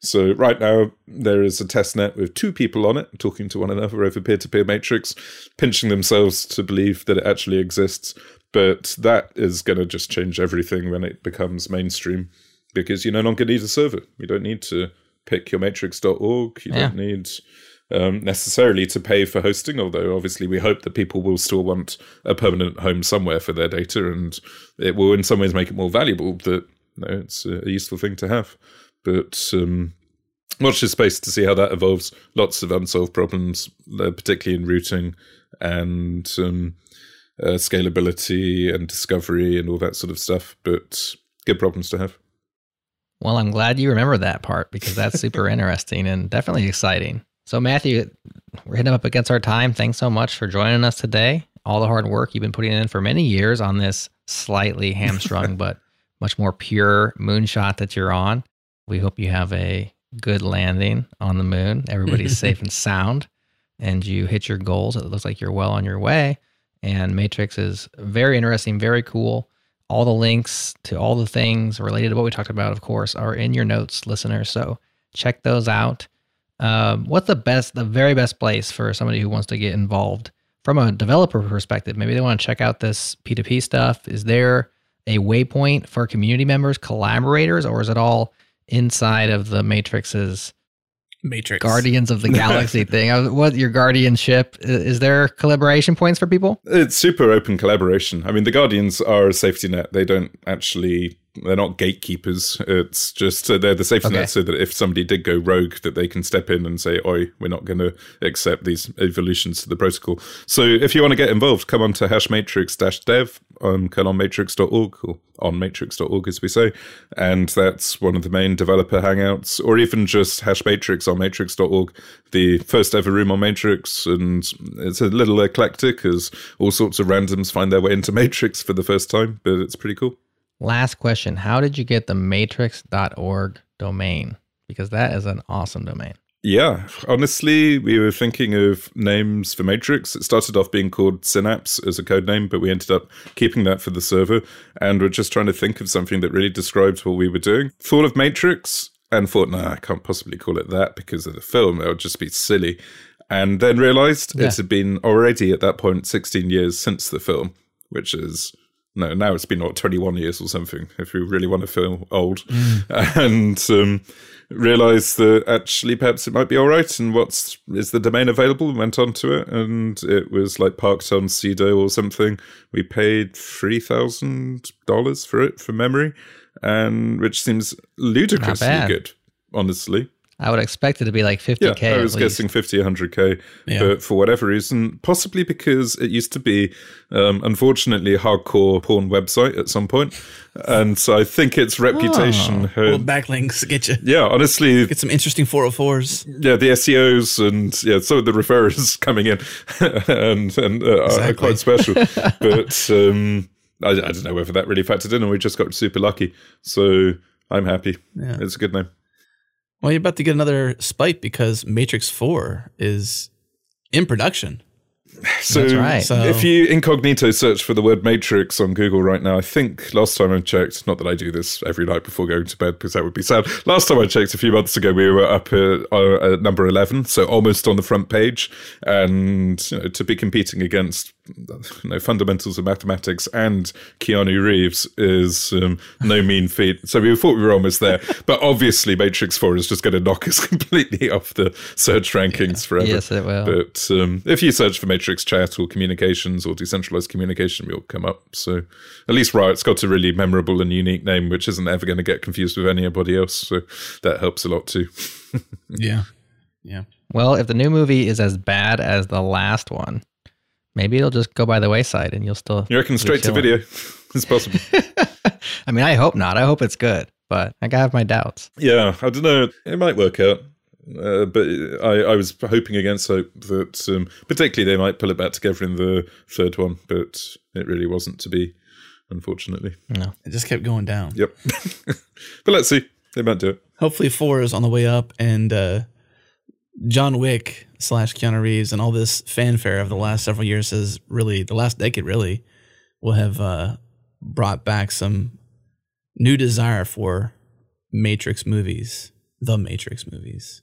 Speaker 3: So right now there is a test net with two people on it talking to one another over peer-to-peer matrix, pinching themselves to believe that it actually exists. But that is going to just change everything when it becomes mainstream because you no longer need a server. You don't need to pick your matrix.org. You yeah. don't need um, necessarily to pay for hosting, although obviously we hope that people will still want a permanent home somewhere for their data and it will in some ways make it more valuable that you know, it's a useful thing to have. But um, watch this space to see how that evolves. Lots of unsolved problems, uh, particularly in routing and um, uh, scalability and discovery and all that sort of stuff. But good problems to have.
Speaker 2: Well, I'm glad you remember that part because that's super interesting and definitely exciting. So, Matthew, we're hitting up against our time. Thanks so much for joining us today. All the hard work you've been putting in for many years on this slightly hamstrung but much more pure moonshot that you're on. We hope you have a good landing on the moon. Everybody's safe and sound, and you hit your goals. It looks like you're well on your way. And Matrix is very interesting, very cool. All the links to all the things related to what we talked about, of course, are in your notes, listeners. So check those out. Um, what's the best, the very best place for somebody who wants to get involved from a developer perspective? Maybe they want to check out this P2P stuff. Is there a waypoint for community members, collaborators, or is it all inside of the Matrix's
Speaker 1: Matrix
Speaker 2: Guardians of the Galaxy thing. What your guardianship is there collaboration points for people?
Speaker 3: It's super open collaboration. I mean, the Guardians are a safety net. They don't actually they're not gatekeepers. It's just uh, they're the safety okay. net so that if somebody did go rogue, that they can step in and say, "Oi, we're not going to accept these evolutions to the protocol." So if you want to get involved, come on to hashmatrix-dev on colonmatrix.org or on matrix.org as we say, and that's one of the main developer hangouts, or even just hashmatrix on matrix.org, the first ever room on Matrix, and it's a little eclectic as all sorts of randoms find their way into Matrix for the first time, but it's pretty cool.
Speaker 2: Last question How did you get the matrix.org domain? Because that is an awesome domain.
Speaker 3: Yeah, honestly, we were thinking of names for Matrix. It started off being called Synapse as a code name, but we ended up keeping that for the server. And we're just trying to think of something that really describes what we were doing. Thought of Matrix and thought, nah, I can't possibly call it that because of the film. It would just be silly. And then realized yeah. it had been already at that point 16 years since the film, which is no, now it's been what twenty one years or something. If we really want to feel old, mm. and um, realised that actually perhaps it might be all right. And what's is the domain available? And went on to it, and it was like parked on Sedo or something. We paid three thousand dollars for it from memory, and which seems ludicrously good, honestly.
Speaker 2: I would expect it to be like 50k.
Speaker 3: Yeah, I was guessing 50, 100k. Yeah. But for whatever reason, possibly because it used to be, um, unfortunately, a hardcore porn website at some point. And so I think its reputation.
Speaker 1: Oh, well, backlinks get you.
Speaker 3: Yeah, honestly.
Speaker 1: Get some interesting 404s.
Speaker 3: Yeah, the SEOs and yeah, some of the referrers coming in and, and uh, exactly. are quite special. but um, I, I don't know whether that really factored in or we just got super lucky. So I'm happy. Yeah. It's a good name.
Speaker 1: Well, you're about to get another spike because Matrix 4 is in production.
Speaker 3: So, right. so, if you incognito search for the word matrix on Google right now, I think last time I checked, not that I do this every night before going to bed because that would be sad. Last time I checked a few months ago, we were up at, uh, at number 11, so almost on the front page. And you know, to be competing against you know, fundamentals of mathematics and Keanu Reeves is um, no mean feat. So we thought we were almost there, but obviously Matrix Four is just going to knock us completely off the search rankings yeah. forever.
Speaker 2: Yes, it will.
Speaker 3: But um, if you search for Matrix Chat or communications or decentralized communication, we'll come up. So at least Riot's got a really memorable and unique name, which isn't ever going to get confused with anybody else. So that helps a lot too.
Speaker 1: yeah. Yeah.
Speaker 2: Well, if the new movie is as bad as the last one, maybe it'll just go by the wayside and you'll still.
Speaker 3: you're reckon straight to video? it's possible.
Speaker 2: I mean, I hope not. I hope it's good, but I have my doubts.
Speaker 3: Yeah, I don't know. It might work out. Uh, but I, I was hoping against hope that um, particularly they might pull it back together in the third one, but it really wasn't to be, unfortunately.
Speaker 2: No,
Speaker 1: it just kept going down.
Speaker 3: Yep. but let's see. They might do it.
Speaker 1: Hopefully, four is on the way up, and uh, John Wick slash Keanu Reeves and all this fanfare of the last several years has really, the last decade really, will have uh, brought back some new desire for Matrix movies, the Matrix movies.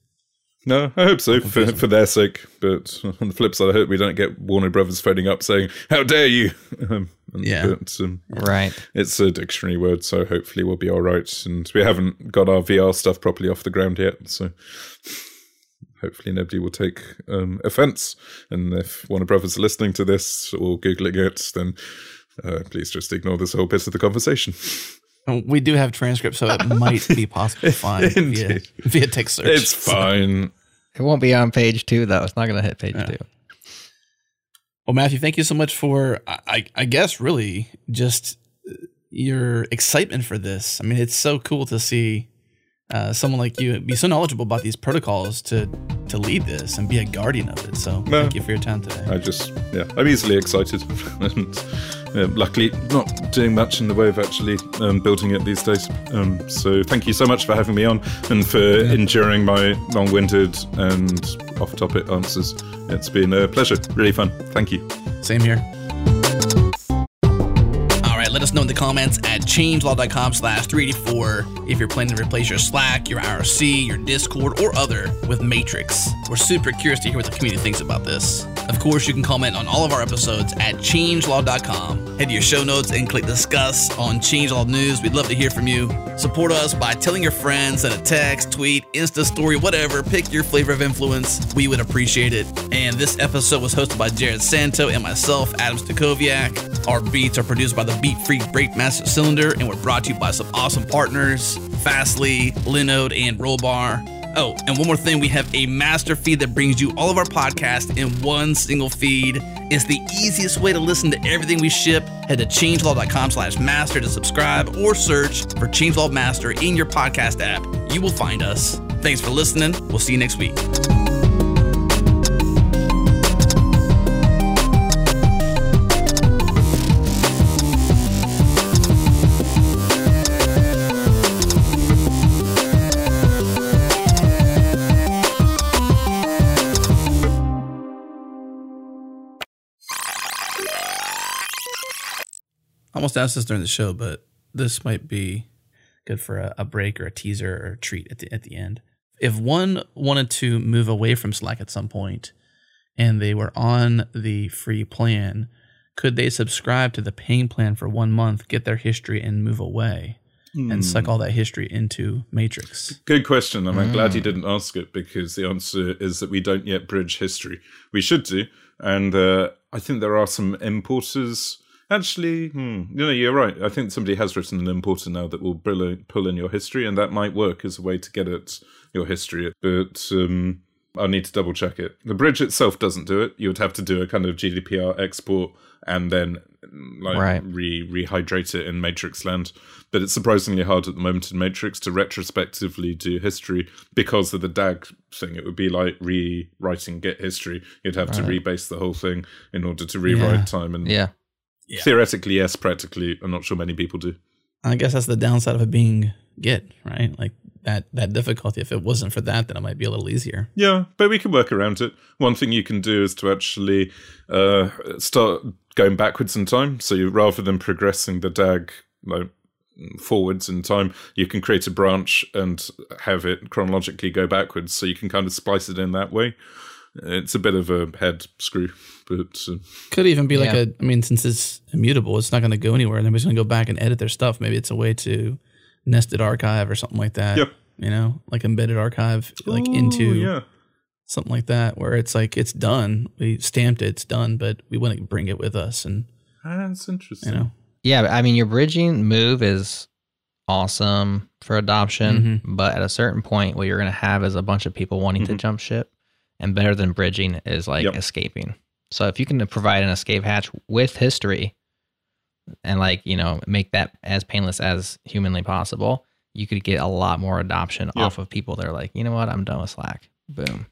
Speaker 3: No, I hope so for, for their sake. But on the flip side, I hope we don't get Warner Brothers phoning up saying, "How dare you!"
Speaker 1: Um, yeah,
Speaker 3: but, um,
Speaker 2: right.
Speaker 3: It's a dictionary word, so hopefully we'll be all right. And we haven't got our VR stuff properly off the ground yet, so hopefully nobody will take um, offense. And if Warner Brothers are listening to this or Googling it, then uh, please just ignore this whole bit of the conversation.
Speaker 1: We do have transcripts, so it might be possible to find via, via text search.
Speaker 3: It's fine.
Speaker 2: It won't be on page two, though. It's not going to hit page yeah. two.
Speaker 1: Well, Matthew, thank you so much for, I, I guess, really just your excitement for this. I mean, it's so cool to see uh, someone like you be so knowledgeable about these protocols to to lead this and be a guardian of it. So no, thank you for your time today.
Speaker 3: I just yeah, I'm easily excited, and uh, luckily not doing much in the way of actually um, building it these days. Um, so thank you so much for having me on and for yeah. enduring my long-winded and off-topic answers. It's been a pleasure, really fun. Thank you.
Speaker 1: Same here let us know in the comments at changelog.com slash 384 if you're planning to replace your Slack, your IRC, your Discord, or other with Matrix. We're super curious to hear what the community thinks about this. Of course, you can comment on all of our episodes at changelog.com. Head to your show notes and click discuss on Changelog News. We'd love to hear from you. Support us by telling your friends, send a text, tweet, Insta story, whatever. Pick your flavor of influence. We would appreciate it. And this episode was hosted by Jerod Santo and myself, Adam Stacoviak. Our beats are produced by the Beat Breakmaster Cylinder, and we're brought to you by some awesome partners Fastly, Linode, and Rollbar. Oh, and one more thing, we have a master feed that brings you all of our podcasts in one single feed. It's the easiest way to listen to everything we ship. Head to changelog.com slash master to subscribe or search for Changelog Master in your podcast app. You will find us. Thanks for listening. We'll see you next week. Almost asked this during the show, but this might be good for a, a break or a teaser or a treat at the at the end. If one wanted to move away from Slack at some point and they were on the free plan, could they subscribe to the paying plan for one month, get their history, and move away? And suck all that history into Matrix?
Speaker 3: Good question. I'm mm. glad you hmm. didn't ask it because the answer is that we don't yet bridge history. We should do. And uh, I think there are some importers Actually, hmm, you know, you're right. I think somebody has written an importer now that will pull in your history, and that might work as a way to get at your history. But um, I'll need to double check it. The bridge itself doesn't do it. You would have to do a kind of GDPR export and then like right. re rehydrate it in Matrix land. But it's surprisingly hard at the moment in Matrix to retrospectively do history because of the DAG thing. It would be like rewriting Git history. You'd have right. to rebase the whole thing in order to rewrite
Speaker 2: yeah.
Speaker 3: time and
Speaker 2: yeah.
Speaker 3: Yeah. Theoretically, yes. Practically, I'm not sure many people do.
Speaker 1: I guess that's the downside of it being Git, right? Like that that difficulty. If it wasn't for that, then it might be a little easier.
Speaker 3: Yeah, but we can work around it. One thing you can do is to actually uh, start going backwards in time. So you, rather than progressing the DAG like, forwards in time, you can create a branch and have it chronologically go backwards. So you can kind of splice it in that way. It's a bit of a head screw, but uh,
Speaker 1: Could even be like a. I mean, since it's immutable, it's not going to go anywhere. And everybody's going to go back and edit their stuff. Maybe it's a way to nested archive or something like that.
Speaker 3: Yep.
Speaker 1: You know, like embedded archive, like
Speaker 3: Ooh,
Speaker 1: into
Speaker 3: yeah.
Speaker 1: something like that, where it's like it's done. We stamped it, it's done, but we wouldn't bring it with us, and
Speaker 3: That's interesting.
Speaker 1: you know,
Speaker 2: Yeah, I mean, your bridging move is awesome for adoption, but at a certain point, what you're going to have is a bunch of people wanting to
Speaker 3: Mhm.
Speaker 2: jump ship, and better than bridging is like
Speaker 3: Yep.
Speaker 2: escaping. So if you can provide an escape hatch with history, and like you know make that as painless as humanly possible, you could get a lot more adoption
Speaker 3: Yeah.
Speaker 2: off of people that are like, you know what, I'm done with Slack. Boom.